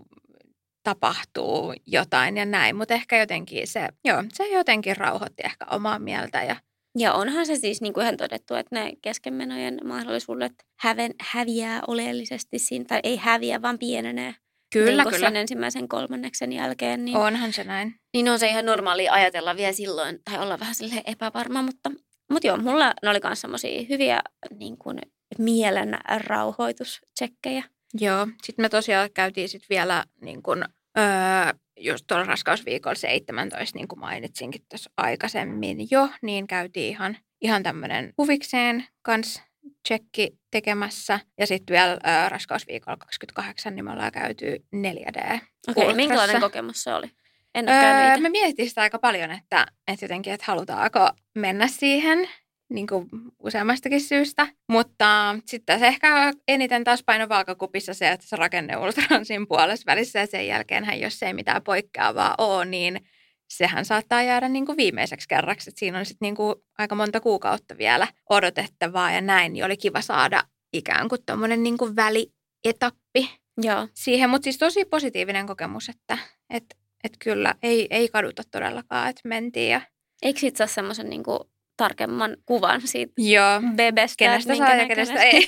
tapahtuu jotain ja näin. Mutta ehkä jotenkin se, joo, se jotenkin rauhoitti ehkä omaa mieltä ja Ja onhan se siis niin kuin ihan todettu, että ne keskenmenojen mahdollisuudet häven, häviää oleellisesti siinä, tai ei häviä, vaan pienenee. kyllä, niin kuin kyllä. sen ensimmäisen kolmanneksen jälkeen. Niin, Onhan se näin. niin on se ihan normaali ajatella vielä silloin, tai olla vähän sille epävarma, mutta, mutta joo, mulla ne oli myös semmoisia hyviä niin kuin mielen rauhoitustsekkejä. Joo, sitten me tosiaan käytiin sitten vielä niin kun, öö, just tuolla raskausviikolla 17, niin kuin mainitsinkin tuossa aikaisemmin jo, niin käytiin ihan, ihan tämmöinen huvikseen kans tsekki tekemässä. Ja sitten vielä öö, raskausviikolla 28, niin me ollaan käyty 4D. Okei, ultrassa. minkälainen kokemus se oli? En Öö, me mietittiin sitä aika paljon, että, että jotenkin, että halutaanko mennä siihen niin kuin useammastakin syystä. Mutta sitten se ehkä eniten taas paino vaakakupissa se, että se rakenne on siinä puolessa välissä ja sen jälkeen, jos ei mitään poikkeavaa ole, niin sehän saattaa jäädä niin kuin viimeiseksi kerraksi. Et siinä on sitten niin kuin aika monta kuukautta vielä odotettavaa ja näin, niin oli kiva saada ikään kuin tuommoinen niin kuin välietappi Joo. siihen, mutta siis tosi positiivinen kokemus, että et, et kyllä ei, ei kaduta todellakaan, että mentiin ja Eikö siitä saa semmoisen niin kuin, tarkemman kuvan siitä Joo. bebestä? Kenestä saa ja kenestä ei.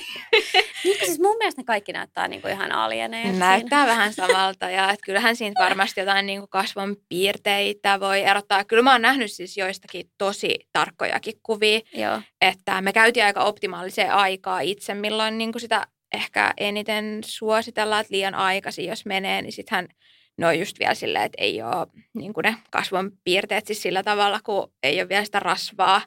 Niin, siis mun mielestä ne kaikki näyttää niin kuin ihan alieneilta. Näyttää vähän samalta ja et kyllähän siinä varmasti jotain niin kuin kasvon piirteitä voi erottaa. Kyllä mä oon nähnyt siis joistakin tosi tarkkojakin kuvia, Joo. että me käytiin aika optimaaliseen aikaa itse, milloin niin kuin sitä ehkä eniten suositellaan, että liian aikaisin jos menee, niin sittenhän ne on just vielä silleen, että ei ole niin ne kasvon piirteet siis sillä tavalla, kun ei ole vielä sitä rasvaa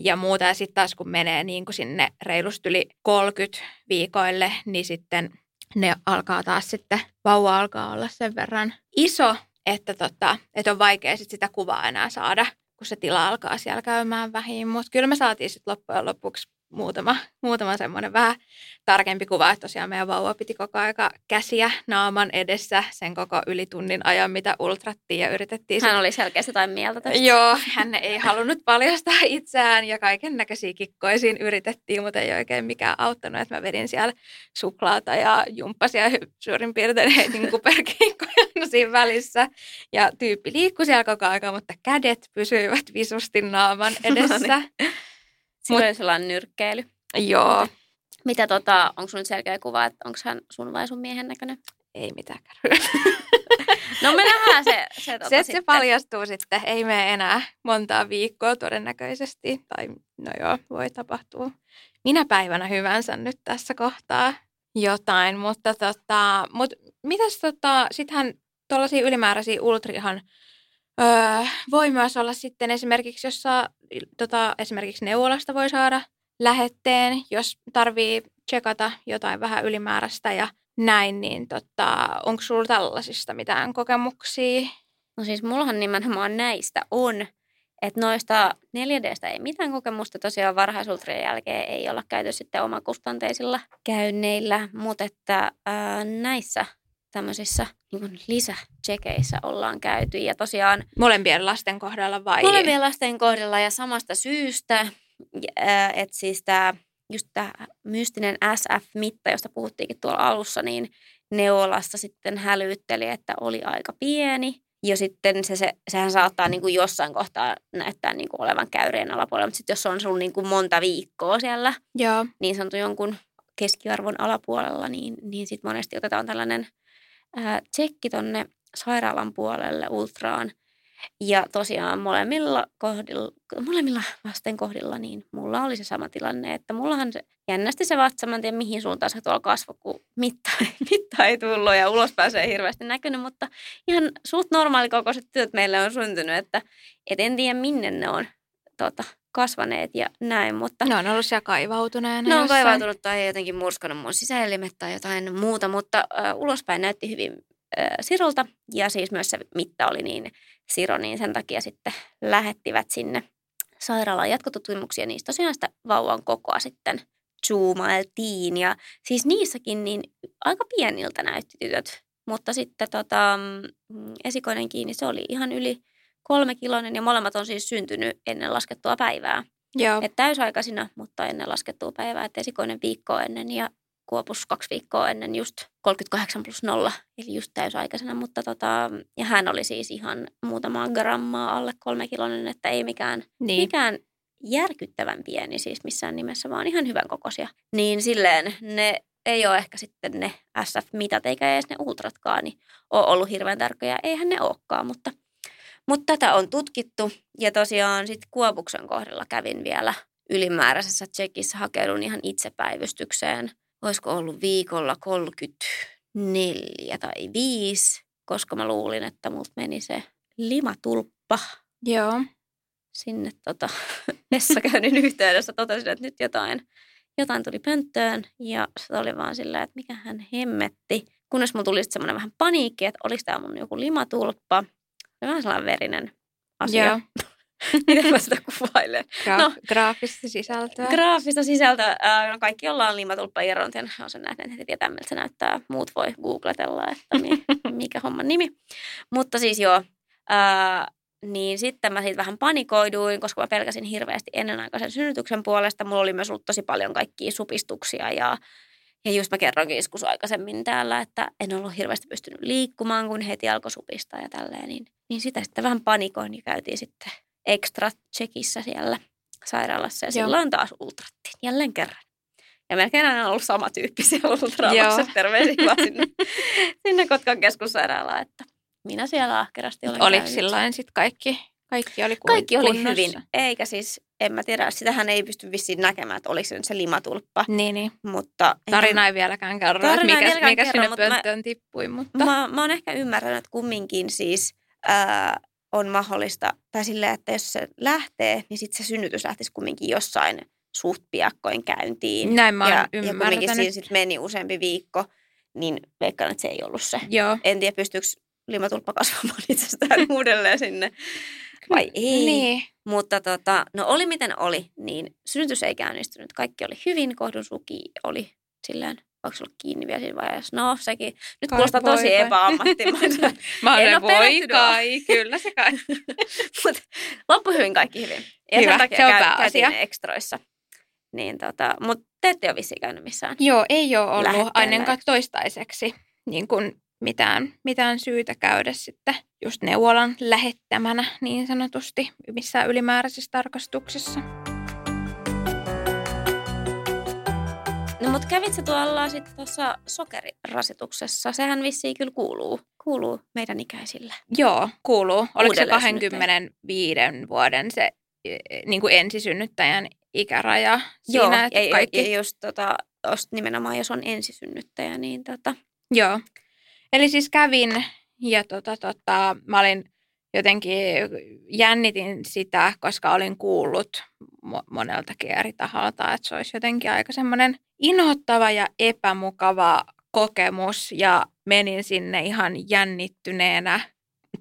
ja muuta. Ja sitten taas kun menee niin kuin sinne reilusti yli 30 viikoille, niin sitten ne alkaa taas sitten, vauva alkaa olla sen verran iso, että, tota, että on vaikea sit sitä kuvaa enää saada, kun se tila alkaa siellä käymään vähin. Mutta kyllä me saatiin sitten loppujen lopuksi muutama, muutama semmoinen vähän tarkempi kuva, että tosiaan meidän vauva piti koko aika käsiä naaman edessä sen koko yli tunnin ajan, mitä ultrattiin ja yritettiin Hän oli selkeästi jotain mieltä tästä. Joo, hän ei halunnut paljastaa itseään ja kaiken näköisiä kikkoja siinä yritettiin, mutta ei oikein mikään auttanut, että mä vedin siellä suklaata ja jumppasia suurin piirtein heitin kuperkinkkoja siinä välissä. Ja tyyppi liikkui siellä koko aika, mutta kädet pysyivät visusti naaman edessä. Oli sellainen nyrkkeily. Joo, Mitä tota, onko sun nyt selkeä kuva, että onko hän sun vai sun miehen näköinen? ei mitään. No me nähdään se, se, tota, Se, se sitten. paljastuu sitten. Ei mene enää montaa viikkoa todennäköisesti. Tai no joo, voi tapahtua minä päivänä hyvänsä nyt tässä kohtaa jotain. Mutta tota, mut mitäs tota, sittenhän tuollaisia ylimääräisiä ultrihan öö, voi myös olla sitten esimerkiksi, jos saa, tota, esimerkiksi neuvolasta voi saada lähetteen, jos tarvii tsekata jotain vähän ylimääräistä ja näin, niin tota, onko sulla tällaisista mitään kokemuksia? No siis mullahan nimenomaan näistä on, että noista 4Dstä ei mitään kokemusta. Tosiaan varhaisultrien jälkeen ei olla käyty sitten omakustanteisilla käynneillä, mutta että ää, näissä tämmöisissä niin lisätsekeissä ollaan käyty. Ja tosiaan Molempien lasten kohdalla vai? molempien lasten kohdalla ja samasta syystä, että siis tämä just tämä mystinen SF-mitta, josta puhuttiinkin tuolla alussa, niin Neolassa sitten hälytteli, että oli aika pieni. Ja sitten se, se, sehän saattaa niin kuin jossain kohtaa näyttää niin kuin olevan käyreen alapuolella, mutta sitten jos on sun niin kuin monta viikkoa siellä Joo. niin sanotun jonkun keskiarvon alapuolella, niin, niin sitten monesti otetaan tällainen ää, tsekki tonne sairaalan puolelle ultraan. Ja tosiaan molemmilla, kohdilla, molemmilla lasten kohdilla niin mulla oli se sama tilanne, että mullahan se jännästi se vatsa, mä en tiedä mihin suuntaan se tuolla kasvo, kun mitta, mitta ei tullut ja ulos pääsee hirveästi näkynyt, mutta ihan suht normaalikokoiset työt meille on syntynyt, että et en tiedä minne ne on tota, kasvaneet ja näin, mutta... Ne on ollut siellä kaivautuneena Ne on jossain. kaivautunut tai jotenkin murskannut mun sisäelimet tai jotain muuta, mutta äh, ulospäin näytti hyvin äh, sirolta ja siis myös se mitta oli niin siro, niin sen takia sitten lähettivät sinne sairaalaan jatkotutkimuksia. Niistä tosiaan sitä vauvan kokoa sitten zoomailtiin ja siis niissäkin niin aika pieniltä näytti tytöt, mutta sitten tota, mm, esikoinen kiinni, se oli ihan yli kolme kiloinen ja molemmat on siis syntynyt ennen laskettua päivää. Joo. Et täysaikaisina, mutta ennen laskettua päivää, että esikoinen viikkoa ennen ja Kuopus kaksi viikkoa ennen just 38 plus 0, eli just täysaikaisena. Mutta tota, ja hän oli siis ihan muutama grammaa alle kolme kiloinen, että ei mikään, niin. mikään järkyttävän pieni siis missään nimessä, vaan ihan hyvän kokoisia. Niin silleen ne ei ole ehkä sitten ne SF-mitat eikä edes ne ultratkaan, niin ole ollut hirveän tärkeää. Eihän ne olekaan, mutta, mutta tätä on tutkittu. Ja tosiaan sitten Kuopuksen kohdalla kävin vielä ylimääräisessä tsekissä, hakeudun ihan itse päivystykseen. Olisiko ollut viikolla 34 tai 5, koska mä luulin, että multa meni se limatulppa Joo. sinne tota, vessakäynnin yhteydessä. Totesin, että nyt jotain, jotain tuli pönttöön ja se oli vaan sillä, että mikä hän hemmetti. Kunnes mulla tuli sitten semmoinen vähän paniikki, että oliko tämä mun joku limatulppa. Se on vähän sellainen verinen asia. Joo. Miten mä sitä kuvailen? Gra- No. Graafista sisältöä. Graafista sisältöä. Ää, no kaikki ollaan limatulppa irronnut ja on sen nähnyt, heti tietää, miltä se näyttää. Muut voi googletella, että mi, mikä homman nimi. Mutta siis joo, ää, niin sitten mä siitä vähän panikoiduin, koska mä pelkäsin hirveästi ennenaikaisen synnytyksen puolesta. Mulla oli myös ollut tosi paljon kaikkia supistuksia ja, ja just mä kerroinkin joskus aikaisemmin täällä, että en ollut hirveästi pystynyt liikkumaan, kun heti alkoi supistaa ja tälleen. Niin, niin sitä sitten vähän panikoin ja käytiin sitten extra checkissä siellä sairaalassa ja Joo. silloin taas ultrattiin jälleen kerran. Ja melkein aina on ollut sama tyyppi siellä ultraamassa. Joo. Terveisiä vaan sinne, sinne Kotkan keskussairaalaan, että minä siellä ahkerasti olen Oliko käynyt. silloin sitten kaikki, kaikki oli kun, Kaikki oli kunnossa? hyvin, eikä siis, en mä tiedä, sitähän ei pysty vissiin näkemään, että oliko se nyt se limatulppa, Niin, niin. mutta... Tarina ei vieläkään kerro, että mikä, mikä kerro, sinne mutta mä- pönttöön tippui. Mutta... Mä, mä oon ehkä ymmärtänyt, että kumminkin siis ää, on mahdollista, tai silleen, että jos se lähtee, niin sitten se synnytys lähtisi kumminkin jossain suht piakkoin käyntiin. Näin mä ja, ja kumminkin siinä sitten meni useampi viikko, niin veikkaan, että se ei ollut se. Joo. En tiedä, pystyykö limatulppa kasvamaan itsestään uudelleen sinne vai ei. Niin. Mutta tota, no oli miten oli, niin synnytys ei käynnistynyt. Kaikki oli hyvin, kohdun suki oli silleen, onko se ollut kiinni vielä siinä vaiheessa? No sekin, nyt Kai kuulostaa tosi epäammattimaista. Mä En olen, voi kai, kyllä se kai. Mutta loppui hyvin kaikki hyvin. Ja Hyvä, sen takia se on käy, pääasia. käytiin ekstroissa. Niin tota, mutta te ette ole vissiin käynyt missään. Joo, ei ole ollut ainakaan toistaiseksi niin kuin mitään, mitään syytä käydä sitten just neuvolan lähettämänä niin sanotusti missään ylimääräisissä tarkastuksissa. Mutta kävit sä tuolla sitten tuossa sokerirasituksessa? Sehän vissiin kyllä kuuluu, kuuluu meidän ikäisille. Joo, kuuluu. Oliko se Uudelleen 25 vuoden se e, niin kuin ensisynnyttäjän ikäraja Joo, siinä, että ja, kaikki... ja just tota, jos nimenomaan jos on ensisynnyttäjä, niin tota, Joo. Eli siis kävin ja tota, tota, mä olin jotenkin jännitin sitä, koska olin kuullut mo- moneltakin eri taholta, että se olisi jotenkin aika semmoinen inhottava ja epämukava kokemus ja menin sinne ihan jännittyneenä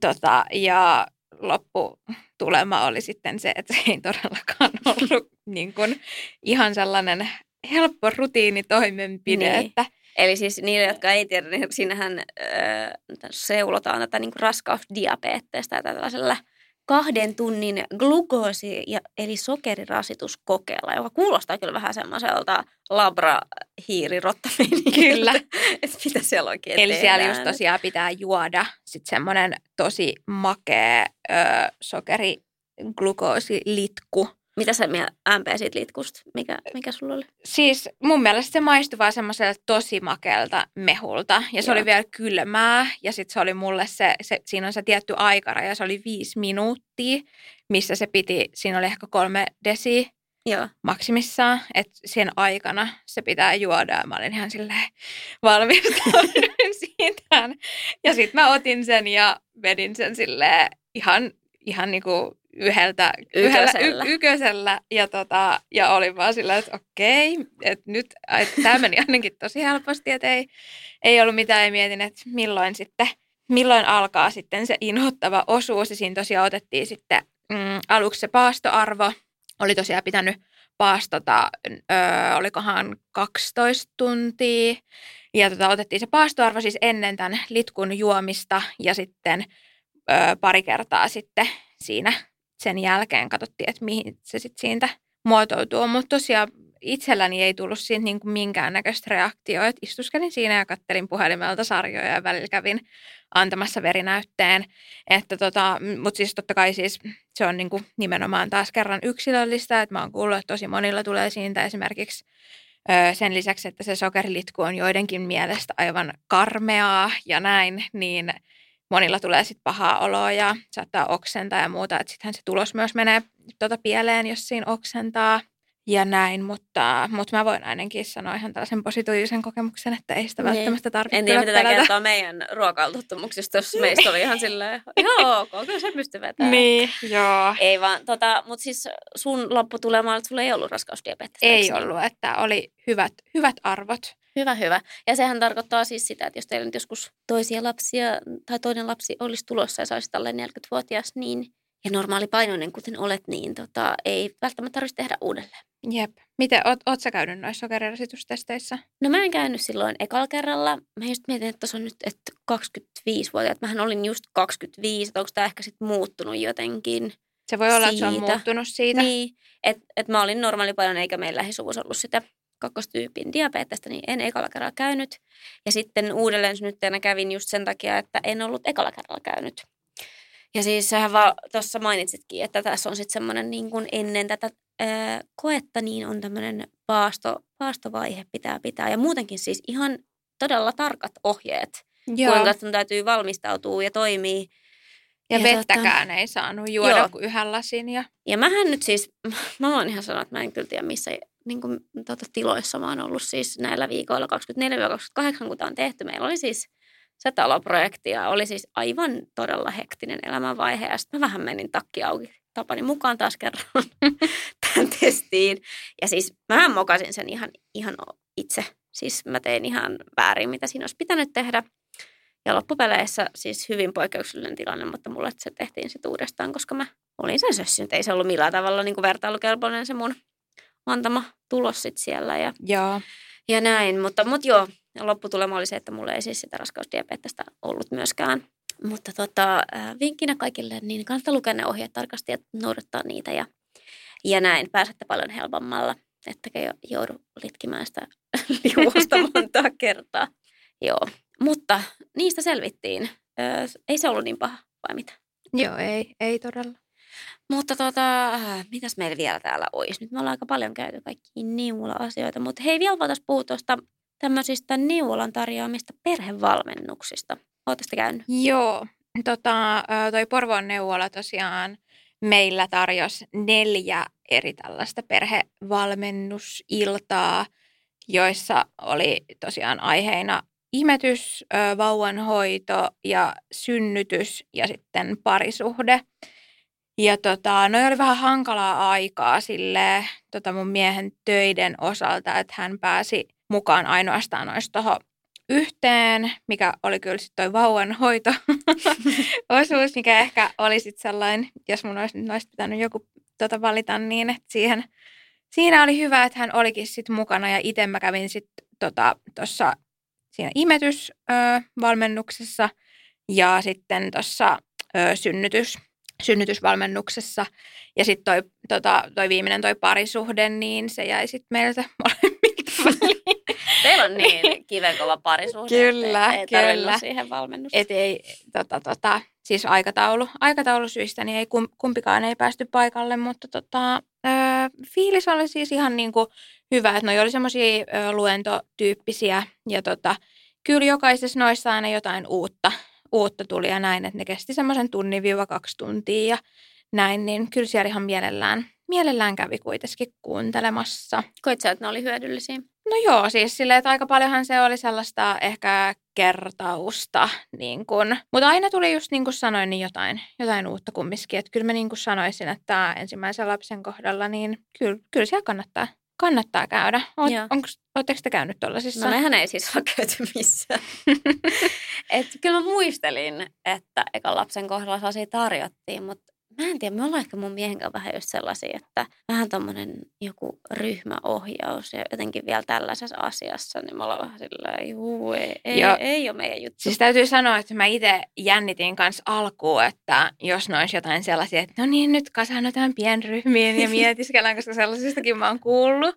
tota, ja lopputulema oli sitten se, että se ei todellakaan ollut niin kuin ihan sellainen helppo rutiinitoimenpide, Niin. että Eli siis niille, jotka ei tiedä, niin siinähän äh, seulotaan tätä niin raskausdiabeettista ja tällaisella kahden tunnin glukoosi- ja, eli sokerirasituskokeella, joka kuulostaa kyllä vähän semmoiselta labrahiirirottamenikiltä. Kyllä. että mitä siellä oikein Eli siellä tehdään. just tosiaan pitää juoda sit semmoinen tosi makea ö, sokeri glukoosilitku. Mitä sä MP siitä litkusta? Mikä, mikä sulla oli? Siis mun mielestä se maistui vaan semmoiselta tosi makelta mehulta. Ja se Joo. oli vielä kylmää. Ja sitten se oli mulle se, se, siinä on se tietty aikaraja. Se oli viisi minuuttia, missä se piti, siinä oli ehkä kolme desiä Joo. maksimissaan, että sen aikana se pitää juoda. Ja mä olin ihan silleen valmistautunut siitä. Ja sitten mä otin sen ja vedin sen silleen ihan, ihan niinku yhdeltä, yhdellä Ykösellä. y, ykösellä. Ja, tota, ja olin vaan silleen, että okei, että nyt tämä meni ainakin tosi helposti, että ei, ei ollut mitään. Ja mietin, että milloin sitten, milloin alkaa sitten se inhottava osuus. Ja siinä tosiaan otettiin sitten mm, aluksi se paastoarvo. Oli tosiaan pitänyt paastota, ö, olikohan 12 tuntia. Ja tota, otettiin se paastoarvo siis ennen tämän litkun juomista ja sitten ö, pari kertaa sitten siinä sen jälkeen katsottiin, että mihin se sitten siitä muotoutuu. Mutta tosiaan itselläni ei tullut siitä niin kuin minkäännäköistä reaktioa. Et istuskelin siinä ja kattelin puhelimelta sarjoja ja välillä kävin antamassa verinäytteen. Että tota, Mutta siis totta kai siis se on niin kuin nimenomaan taas kerran yksilöllistä. Että mä oon kuullut, että tosi monilla tulee siitä esimerkiksi sen lisäksi, että se sokerilitku on joidenkin mielestä aivan karmeaa ja näin, niin monilla tulee sitten pahaa oloa ja saattaa oksentaa ja muuta. Että sittenhän se tulos myös menee tota pieleen, jos siinä oksentaa ja näin, mutta, mutta mä voin ainakin sanoa ihan tällaisen positiivisen kokemuksen, että ei sitä Niin. välttämättä tarvitse En tiedä, mitä kertoo meidän ruokailutottumuksista, jos meistä oli ihan silleen, joo, ok, kyllä se pystyy vetämään. Niin, joo. Ei vaan, tota, mutta siis sun lopputulema oli, että sulla ei ollut raskausdiabeettista. eikö Ei niin? ollut, että oli hyvät, hyvät arvot. Hyvä, hyvä. Ja sehän tarkoittaa siis sitä, että jos teillä nyt joskus toisia lapsia tai toinen lapsi olisi tulossa ja saisi tälle 40-vuotias, niin ja normaali painoinen, kuten olet, niin tota, ei välttämättä tarvitse tehdä uudelleen. Jep. Miten, oot, oot sä käynyt noissa sokerirasitustesteissä? No mä en käynyt silloin ekalla kerralla. Mä just mietin, että tuossa on nyt että 25-vuotiaat. Mähän olin just 25, että onko tämä ehkä sitten muuttunut jotenkin. Se voi olla, että se on Siitä. muuttunut siitä. Niin, että et mä olin normaali paljon, eikä meillä lähisuvussa ollut sitä kakkostyypin diabetesta, niin en ekalla kerralla käynyt. Ja sitten uudelleen synnyttäjänä kävin just sen takia, että en ollut ekalla kerralla käynyt. Ja siis sähän vaan tuossa mainitsitkin, että tässä on sitten semmoinen niin kuin ennen tätä ää, koetta, niin on tämmöinen paasto, paastovaihe pitää pitää. Ja muutenkin siis ihan todella tarkat ohjeet, Joo. kuinka sun täytyy valmistautua ja toimia. ja, ja vettäkään ei saanut juoda Joo. kuin yhden lasin. Ja... Ja mähän nyt siis, mä voin ihan sanoa, että mä en kyllä tiedä missä niin kuin, tota, tiloissa mä oon ollut siis näillä viikoilla 24-28, kun tämä on tehty. Meillä oli siis se taloprojekti ja oli siis aivan todella hektinen elämänvaihe. Ja sitten mä vähän menin takki auki tapani mukaan taas kerran tähän testiin. Ja siis mä mokasin sen ihan, ihan itse. Siis mä tein ihan väärin, mitä siinä olisi pitänyt tehdä. Ja loppupeleissä siis hyvin poikkeuksellinen tilanne, mutta mulle se tehtiin sitten uudestaan, koska mä olin sen sössynyt. Ei se ollut millään tavalla niin kuin vertailukelpoinen se mun antama tulos sit siellä ja, Joo. ja näin. Mutta, mutta joo, ja lopputulema oli se, että mulla ei siis sitä raskausdiabeettista ollut myöskään. Mutta tota, äh, vinkkinä kaikille, niin kannattaa lukea ne ohjeet tarkasti ja noudattaa niitä ja, ja näin. Pääsette paljon helpommalla, ettekä jo, joudu litkimään sitä liuosta montaa kertaa. Joo, mutta niistä selvittiin. Ö, ei se ollut niin paha, vai mitä? Joo, ei, ei todella. Mutta tota, äh, mitäs meillä vielä täällä olisi? Nyt me ollaan aika paljon käyty kaikki neuvola-asioita, mutta hei, vielä voitaisiin puhua tuosta tämmöisistä neuvolan tarjoamista perhevalmennuksista. Oletteko te käynyt? Joo. Tota, ö, toi Porvoon neuvola tosiaan meillä tarjosi neljä eri tällaista perhevalmennusiltaa, joissa oli tosiaan aiheina imetys, ö, vauvanhoito ja synnytys ja sitten parisuhde. Ja tota, noi oli vähän hankalaa aikaa sille tota mun miehen töiden osalta, että hän pääsi mukaan ainoastaan noista tuohon yhteen, mikä oli kyllä sitten toi vauvanhoito osuus, mikä ehkä oli sitten sellainen, jos mun olisi noista pitänyt joku tota valita niin, että siihen, siinä oli hyvä, että hän olikin sitten mukana ja itse mä kävin sitten tuossa tota, siinä imetysvalmennuksessa ja sitten tuossa synnytys, synnytysvalmennuksessa. Ja sitten toi, tota, toi viimeinen toi parisuhde, niin se jäi sitten meiltä molemmilta väliin. Teillä on niin kivenkova parisuhde, Kyllä, ei kyllä. siihen valmennusta. Et ei, tota, tota, siis aikataulu, aikataulusyistä, niin ei kumpikaan ei päästy paikalle, mutta tota, ö, fiilis oli siis ihan niin kuin hyvä, että noi oli semmoisia luentotyyppisiä ja tota, kyllä jokaisessa noissa aina jotain uutta, uutta tuli ja näin, että ne kesti semmoisen tunnin viiva kaksi tuntia ja näin, niin kyllä siellä ihan mielellään, mielellään kävi kuitenkin kuuntelemassa. Koit sä, että ne oli hyödyllisiä? No joo, siis silleen, että aika paljonhan se oli sellaista ehkä kertausta, niin kun, mutta aina tuli just niin kuin sanoin, niin jotain, jotain uutta kumminkin. Että kyllä mä niin kuin sanoisin, että ensimmäisen lapsen kohdalla, niin kyllä, kyllä siellä kannattaa, kannattaa käydä. Oletteko te käynyt tuollaisissa? No mehän ei siis ole käyty missään. Et kyllä mä muistelin, että eka lapsen kohdalla sellaisia tarjottiin, mutta mä en tiedä, me ollaan ehkä mun miehen kanssa vähän just sellaisia, että vähän tommonen joku ryhmäohjaus ja jotenkin vielä tällaisessa asiassa, niin me ollaan vähän sillä juu, ei, ei, ei ole meidän juttu. Siis täytyy sanoa, että mä itse jännitin kanssa alkuun, että jos ne olisi jotain sellaisia, että no niin, nyt kasannutaan pienryhmiin ja mietiskellään, koska sellaisistakin mä oon kuullut.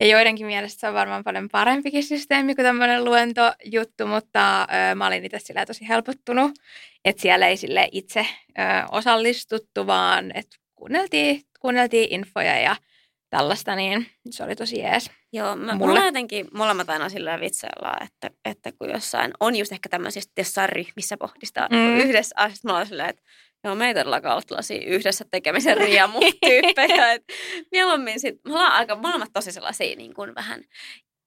Ja joidenkin mielestä se on varmaan paljon parempikin systeemi kuin tämmöinen luentojuttu, mutta ö, mä olin itse sillä tosi helpottunut, että siellä ei sille itse ö, osallistuttu, vaan että kuunneltiin, kuunneltiin infoja ja tällaista, niin se oli tosi jees. Joo, mä, mulla jotenkin molemmat aina sillä vitsaillaan, että, että kun jossain on just ehkä tämmöisiä, jossain ryhmissä pohdistaa mm. yhdessä asiassa, mä olen silleen, että Joo, me ei todellakaan ole tällaisia yhdessä tekemisen riemutyyppejä. mieluummin sit, me ollaan aika molemmat tosi sellaisia niin kuin vähän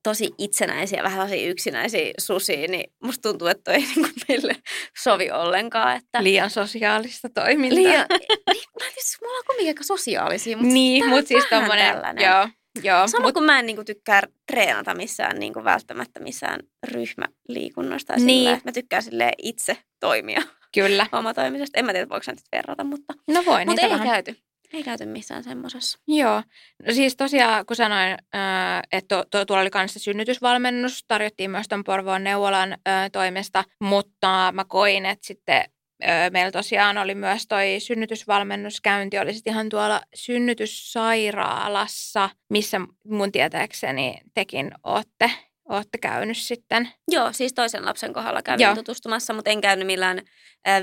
tosi itsenäisiä, vähän sellaisia yksinäisiä susia, niin musta tuntuu, että toi ei niin kuin meille sovi ollenkaan. Että... Liian sosiaalista toimintaa. Liian, niin, mä siis, me ollaan kumminkin aika sosiaalisia, mutta niin, mutta siis tommonen, tällainen. joo, Joo, Sama mut... kun mä en niinku tykkää treenata missään niinku välttämättä missään ryhmäliikunnasta. Niin. Sillä, mä tykkään itse toimia. Kyllä. omatoimisesta. En mä tiedä, voiko nyt verrata, mutta, no voi, mutta ei vähän. käyty. Ei käyty missään semmoisessa. Joo. No siis tosiaan, kun sanoin, että tuolla oli kanssa synnytysvalmennus, tarjottiin myös tuon Porvoon neuvolan toimesta, mutta mä koin, että sitten meillä tosiaan oli myös toi synnytysvalmennuskäynti, oli sitten ihan tuolla synnytyssairaalassa, missä mun tietääkseni tekin ootte olette käynyt sitten? Joo, siis toisen lapsen kohdalla kävin Joo. tutustumassa, mutta en käynyt millään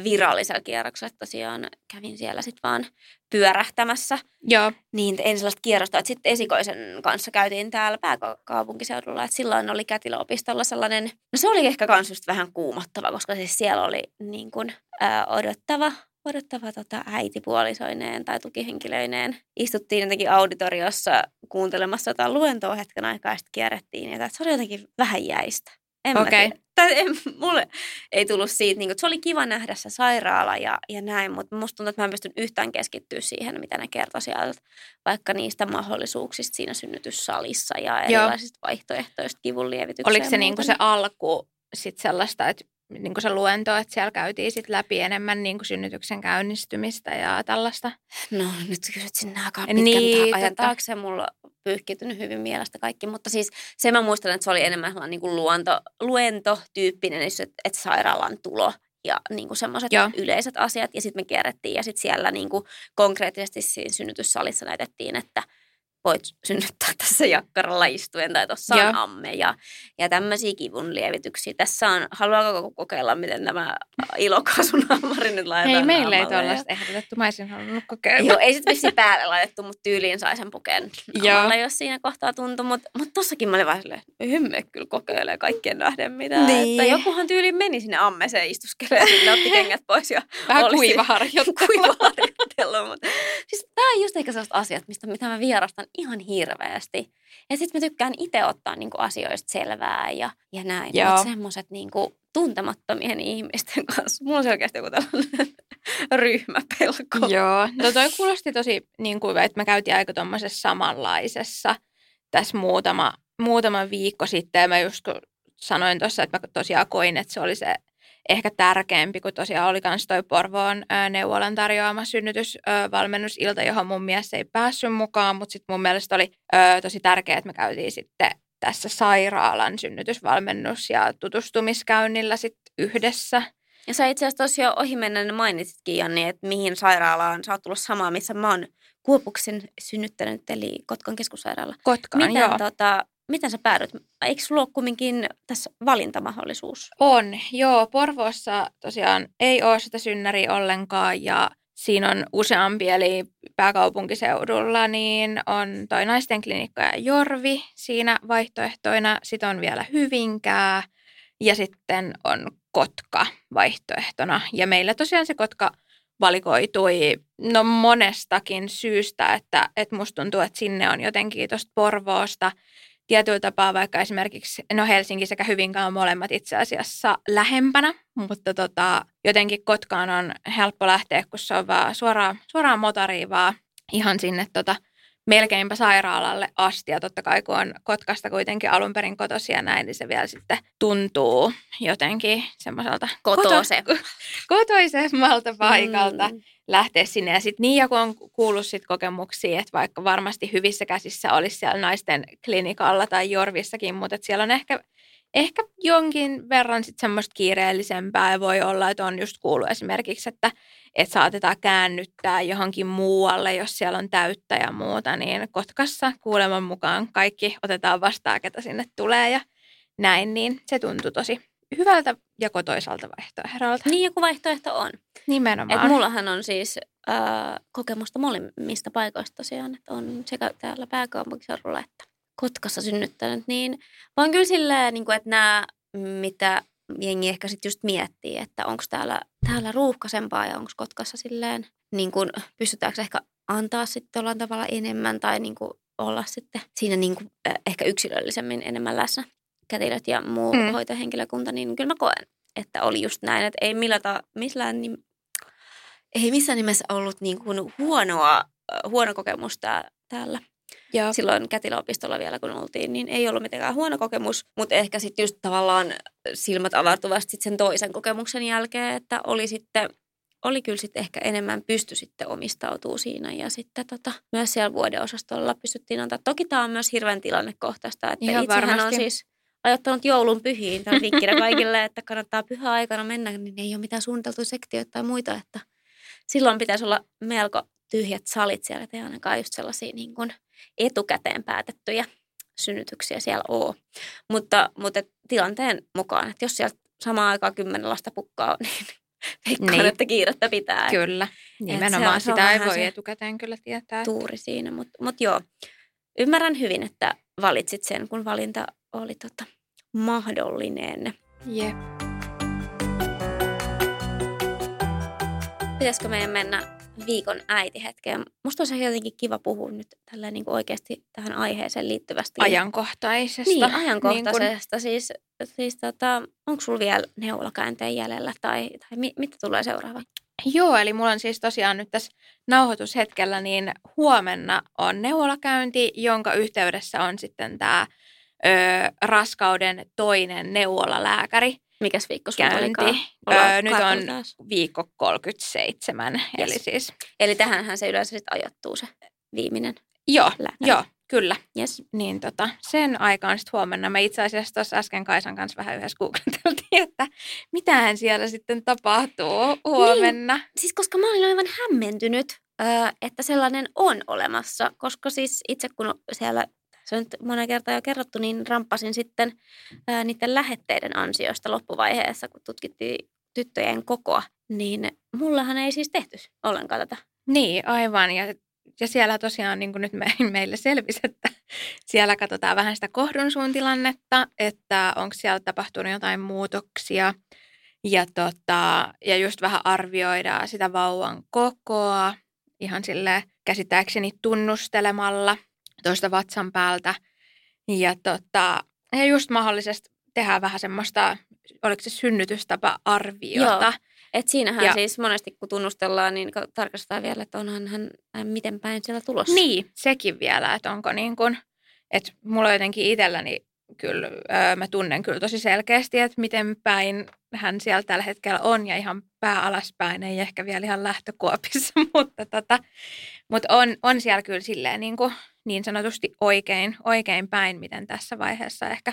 virallisella kierroksella. Tosiaan kävin siellä sitten vaan pyörähtämässä. Joo. Niin en sellaista kierrosta, että sitten esikoisen kanssa käytiin täällä pääkaupunkiseudulla. Että silloin oli kätilöopistolla sellainen, no se oli ehkä kans just vähän kuumottava, koska siis siellä oli niin kuin, ää, odottava odottava tota, äitipuolisoineen tai tukihenkilöineen. Istuttiin jotenkin auditoriossa kuuntelemassa jotain luentoa hetken aikaa ja sitten kierrettiin. Ja se oli jotenkin vähän jäistä. En okay. tai en, mulle ei tullut siitä, niin kuin, se oli kiva nähdä se sairaala ja, ja näin, mutta musta tuntuu, että mä en pystynyt yhtään keskittyä siihen, mitä ne kertoi sieltä, vaikka niistä mahdollisuuksista siinä synnytyssalissa ja erilaisista Joo. vaihtoehtoista kivun lievitykseen. Oliko se niin kuin se alku sit sellaista, että niin kuin se luento, että siellä käytiin sit läpi enemmän niin kuin synnytyksen käynnistymistä ja tällaista. No nyt kysyt sinne aika pitkän niin, ajan tota... taakse. Mulla on pyyhkitynyt hyvin mielestä kaikki, mutta siis se mä muistan, että se oli enemmän niin kuin luonto, luentotyyppinen, että, että sairaalan tulo ja niin kuin semmoiset yleiset asiat. Ja sitten me kierrettiin ja sitten siellä niin kuin konkreettisesti siinä synnytyssalissa näytettiin, että – voit synnyttää tässä jakkaralla istuen tai tuossa on amme ja, ja tämmöisiä kivun lievityksiä. Tässä on, haluaako kokeilla, miten nämä ilokaasunalmari nyt laitetaan Hei, meille ei tuollaista ehdotettu, mä olisin halunnut kokeilla. Joo, ei sitten vissi päälle laitettu, mutta tyyliin sai sen pukeen alle, jos siinä kohtaa tuntui. Mutta mut tossakin mä olin vaan silleen, hymme kyllä kokeilee kaikkien nähden mitä. Niin. Että jokuhan tyyliin meni sinne ammeseen istuskelemaan ja sille otti kengät pois. Ja Vähän kuiva harjoittelu. mutta siis tämä on just ehkä sellaiset asiat, mistä, mitä mä vierastan ihan hirveästi. Ja sitten mä tykkään itse ottaa niinku asioista selvää ja, ja näin. Mutta semmoiset niinku tuntemattomien ihmisten kanssa. Mulla on oikeasti joku tällainen ryhmäpelko. Joo, no toi kuulosti tosi, niin kuin, että me käytiin aika tuommoisessa samanlaisessa tässä muutama, muutama viikko sitten. Ja mä just sanoin tuossa, että mä tosiaan koin, että se oli se ehkä tärkeämpi, kun tosiaan oli myös toi Porvoon neuvolan tarjoama synnytysvalmennusilta, johon mun mielestä ei päässyt mukaan, mutta sitten mun mielestä oli tosi tärkeää, että me käytiin sitten tässä sairaalan synnytysvalmennus- ja tutustumiskäynnillä sitten yhdessä. Ja sä itse asiassa tosiaan ohimennen mainitsitkin, Janni, että mihin sairaalaan sä oot tullut samaa, missä mä oon Kuopuksen synnyttänyt, eli Kotkan keskussairaala. Kotkaan, Miten, joo. Tota, miten sä päädyt? Eikö sulla ole kumminkin tässä valintamahdollisuus? On, joo. Porvoossa tosiaan ei ole sitä synnäriä ollenkaan ja siinä on useampi, eli pääkaupunkiseudulla niin on toi naisten klinikka ja Jorvi siinä vaihtoehtoina. Sitten on vielä Hyvinkää ja sitten on Kotka vaihtoehtona. Ja meillä tosiaan se Kotka valikoitui no monestakin syystä, että, että musta tuntuu, että sinne on jotenkin tuosta Porvoosta tietyllä tapaa vaikka esimerkiksi, no Helsinki sekä Hyvinkään on molemmat itse asiassa lähempänä, mutta tota, jotenkin Kotkaan on helppo lähteä, kun se on vaan suoraan, suoraan motoriin vaan ihan sinne tota, melkeinpä sairaalalle asti. Ja totta kai kun on Kotkasta kuitenkin alun perin kotosia näin, niin se vielä sitten tuntuu jotenkin semmoiselta koto, kotoisemmalta paikalta mm. lähteä sinne. Ja sitten niin, ja kun on kuullut sit kokemuksia, että vaikka varmasti hyvissä käsissä olisi siellä naisten klinikalla tai Jorvissakin, mutta siellä on ehkä ehkä jonkin verran sitten semmoista kiireellisempää ja voi olla, että on just kuullut esimerkiksi, että, että saatetaan käännyttää johonkin muualle, jos siellä on täyttä ja muuta, niin Kotkassa kuuleman mukaan kaikki otetaan vastaan, ketä sinne tulee ja näin, niin se tuntui tosi hyvältä ja kotoisalta vaihtoehdolta. Niin joku vaihtoehto on. Nimenomaan. Et mullahan on siis äh, kokemusta molemmista paikoista tosiaan, että on sekä täällä pääkaupunkiseudulla että Kotkassa synnyttänyt, niin vaan kyllä silleen, niin kuin, että nämä, mitä jengi ehkä sitten just miettii, että onko täällä, täällä ruuhkaisempaa ja onko Kotkassa silleen, niin kuin, pystytäänkö ehkä antaa sitten jollain tavalla enemmän tai niin kuin, olla sitten siinä niin kuin, ehkä yksilöllisemmin enemmän läsnä kätilöt ja muu mm. hoitohenkilökunta, niin kyllä mä koen, että oli just näin, että ei millata, millään, niin, ei missään nimessä ollut niin kuin huonoa, huono kokemusta täällä Joo. silloin kätilöopistolla vielä kun oltiin, niin ei ollut mitenkään huono kokemus, mutta ehkä sitten just tavallaan silmät avartuvasti sen toisen kokemuksen jälkeen, että oli sitten oli kyllä sitten ehkä enemmän pysty sitten omistautuu siinä ja sitten tota, myös siellä vuodeosastolla pystyttiin antaa. Toki tämä on myös hirveän tilannekohtaista, että Ihan itsehän varmasti. on siis ajattanut joulun pyhiin tämän vinkkinä kaikille, että kannattaa pyhäaikana mennä, niin ei ole mitään suunniteltu sektioita tai muita, että silloin pitäisi olla melko tyhjät salit siellä, että ei ainakaan just sellaisia niin kuin etukäteen päätettyjä synnytyksiä siellä ole. Mutta, mutta tilanteen mukaan, että jos siellä samaan aikaan kymmenen lasta pukkaa, niin veikkaan, niin. että kiirettä pitää. Kyllä, nimenomaan se on, sitä ei voi etukäteen kyllä tietää. Tuuri siinä, mutta, mutta joo, ymmärrän hyvin, että valitsit sen, kun valinta oli tota, mahdollinen. Jep. Pitäisikö meidän mennä viikon äitihetkeen. Musta olisi jotenkin kiva puhua nyt tällä niin kuin oikeasti tähän aiheeseen liittyvästi. Ajankohtaisesta. Niin, ajankohtaisesta. Niin kun... Siis, siis tota, onko sulla vielä neulakäänteen jäljellä tai, tai mi, mitä tulee seuraava? Joo, eli mulla on siis tosiaan nyt tässä nauhoitushetkellä, niin huomenna on neuvolakäynti, jonka yhteydessä on sitten tämä raskauden toinen neuvolalääkäri. Mikäs viikko sulla käynti. Öö, nyt on taas. viikko 37. Yes. Eli, siis... eli tähänhän se yleensä sitten ajoittuu se viimeinen Joo, lääkäri. joo kyllä. Yes. Niin tota, sen aikaan sitten huomenna. Me itse asiassa tuossa äsken Kaisan kanssa vähän yhdessä googleteltiin, että mitähän siellä sitten tapahtuu huomenna. Niin, siis koska mä olin aivan hämmentynyt, että sellainen on olemassa, koska siis itse kun siellä se on nyt monen kertaan jo kerrottu, niin ramppasin sitten ää, niiden lähetteiden ansiosta loppuvaiheessa, kun tutkittiin tyttöjen kokoa, niin mullahan ei siis tehty ollenkaan tätä. Niin, aivan. Ja, ja siellä tosiaan, niin kuin nyt me, meille selvisi, että siellä katsotaan vähän sitä kohdunsuun tilannetta, että onko siellä tapahtunut jotain muutoksia. Ja, tota, ja just vähän arvioidaan sitä vauvan kokoa ihan sille käsittääkseni tunnustelemalla – tuosta vatsan päältä. Ja, tota, ja just mahdollisesti tehdään vähän semmoista, oliko se synnytystapa-arviota. Joo. Et siinähän ja, siis monesti kun tunnustellaan, niin tarkastetaan vielä, että onhan hän miten päin siellä tulossa. Niin, sekin vielä, että onko niin kuin, että mulla jotenkin itselläni kyllä, öö, mä tunnen kyllä tosi selkeästi, että miten päin hän siellä tällä hetkellä on ja ihan pää alaspäin, ei ehkä vielä ihan lähtökuopissa, mutta, tota, mutta on, on siellä kyllä silleen niin kuin niin sanotusti oikein, oikein päin, miten tässä vaiheessa ehkä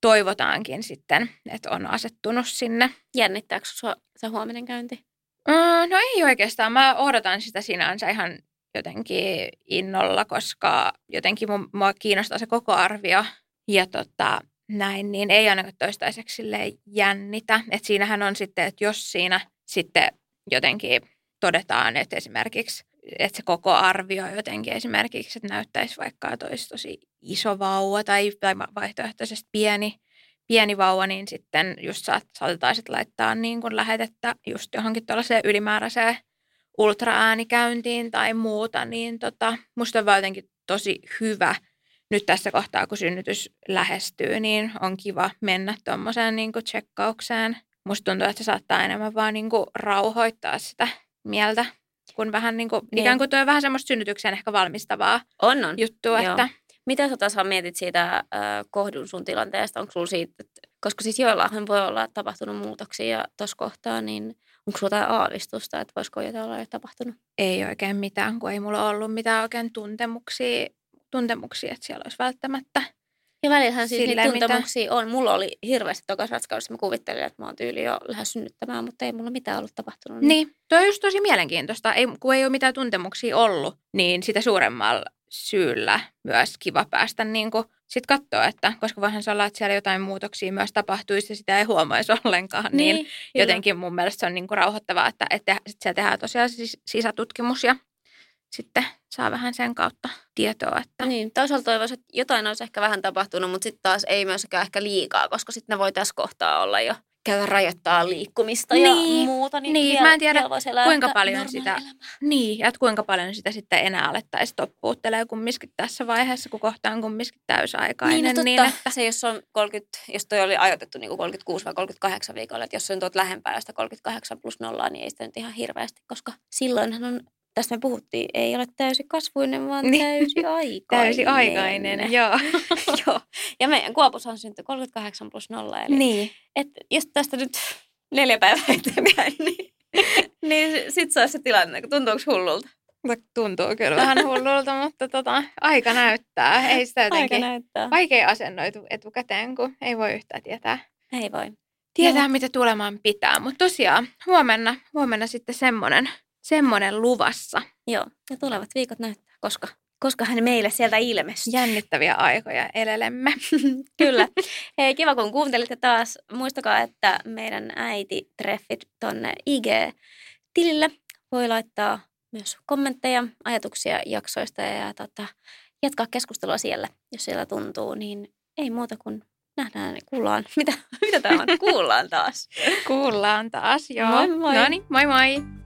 toivotaankin sitten, että on asettunut sinne. Jännittääkö sinua se huominen käynti? Mm, no ei oikeastaan. Mä odotan sitä sinänsä ihan jotenkin innolla, koska jotenkin mua kiinnostaa se koko arvio ja tota, näin, niin ei ainakaan toistaiseksi jännitä. Että siinähän on sitten, että jos siinä sitten jotenkin todetaan, että esimerkiksi että se koko arvio jotenkin esimerkiksi, että näyttäisi vaikka, että olisi tosi iso vauva tai, vaihtoehtoisesti pieni, pieni vauva, niin sitten just saat, saatetaan sitten laittaa niin kuin lähetettä just johonkin tuollaiseen ylimääräiseen ultraäänikäyntiin tai muuta, niin tota, musta on jotenkin tosi hyvä nyt tässä kohtaa, kun synnytys lähestyy, niin on kiva mennä tuommoiseen niin tsekkaukseen. Musta tuntuu, että se saattaa enemmän vaan niin kuin rauhoittaa sitä mieltä, kun vähän niin kuin, niin. ikään kuin tuo vähän semmoista synnytykseen ehkä valmistavaa on, on. juttua. Joo. Että... Mitä sä taas mietit siitä äh, kohdun sun tilanteesta? Onko sulla siitä, että, koska siis joillahan voi olla tapahtunut muutoksia tuossa kohtaa, niin onko sulla jotain aavistusta, että voisiko jotain olla jo tapahtunut? Ei oikein mitään, kun ei mulla ollut mitään oikein tuntemuksia, tuntemuksia että siellä olisi välttämättä ja välillähän siis niitä tuntemuksia mitä... on. Mulla oli hirveästi tokas ratkaudessa. Mä kuvittelin, että mä oon tyyli jo lähes synnyttämään, mutta ei mulla mitään ollut tapahtunut. Niin, niin tuo on just tosi mielenkiintoista. Ei, kun ei ole mitään tuntemuksia ollut, niin sitä suuremmalla syyllä myös kiva päästä niin kuin sit katsoa, että koska voihan se olla, että siellä jotain muutoksia myös tapahtuisi ja sitä ei huomaisi ollenkaan, niin, niin jotenkin mun mielestä se on niin kuin rauhoittavaa, että, että sit siellä tehdään tosiaan sisätutkimus ja sitten saa vähän sen kautta tietoa. Että... Niin, toisaalta toivoisin, että jotain olisi ehkä vähän tapahtunut, mutta sitten taas ei myöskään ehkä liikaa, koska sitten ne voi tässä kohtaa olla jo käydä rajoittaa liikkumista niin, ja muuta. Niin, niin mä en tiedä kuinka paljon sitä, niin, että kuinka paljon sitä sitten enää alettaisiin toppuuttelee kumminkin tässä vaiheessa, kun kohta on kumminkin täysaikainen. Niin, no niin että... se jos on 30, jos toi oli ajoitettu niin kuin 36 vai 38 viikolla, että jos on tuot lähempää josta 38 plus nollaa, niin ei sitä nyt ihan hirveästi, koska silloinhan on tästä me puhuttiin, ei ole täysi kasvuinen, vaan niin. täysi aikainen. täysi aikainen, joo. joo. Ja meidän kuopushan syntyi 38 plus 0. Eli niin. et jos tästä nyt neljä päivää eteenpäin, niin, niin sitten se olisi se tilanne. Tuntuuko hullulta? No, tuntuu kyllä vähän hullulta, mutta tota, aika näyttää. Ei sitä jotenkin aika näyttää. vaikea asennoitu etukäteen, kun ei voi yhtään tietää. Ei voi. Tietää, Joo. mitä tulemaan pitää. Mutta tosiaan huomenna, huomenna sitten semmoinen semmoinen luvassa. Joo, ja tulevat viikot näyttää, koska, koska hän meille sieltä ilmestyy. Jännittäviä aikoja elelemme. Kyllä. Hei, kiva kun kuuntelitte taas. Muistakaa, että meidän äiti treffit tonne IG-tilille voi laittaa myös kommentteja, ajatuksia jaksoista ja, tota, jatkaa keskustelua siellä, jos siellä tuntuu, niin ei muuta kuin nähdään ja kuullaan. Mitä, mitä tämä on? Kuullaan taas. Kuullaan taas, joo. Moi moi. No niin, moi moi.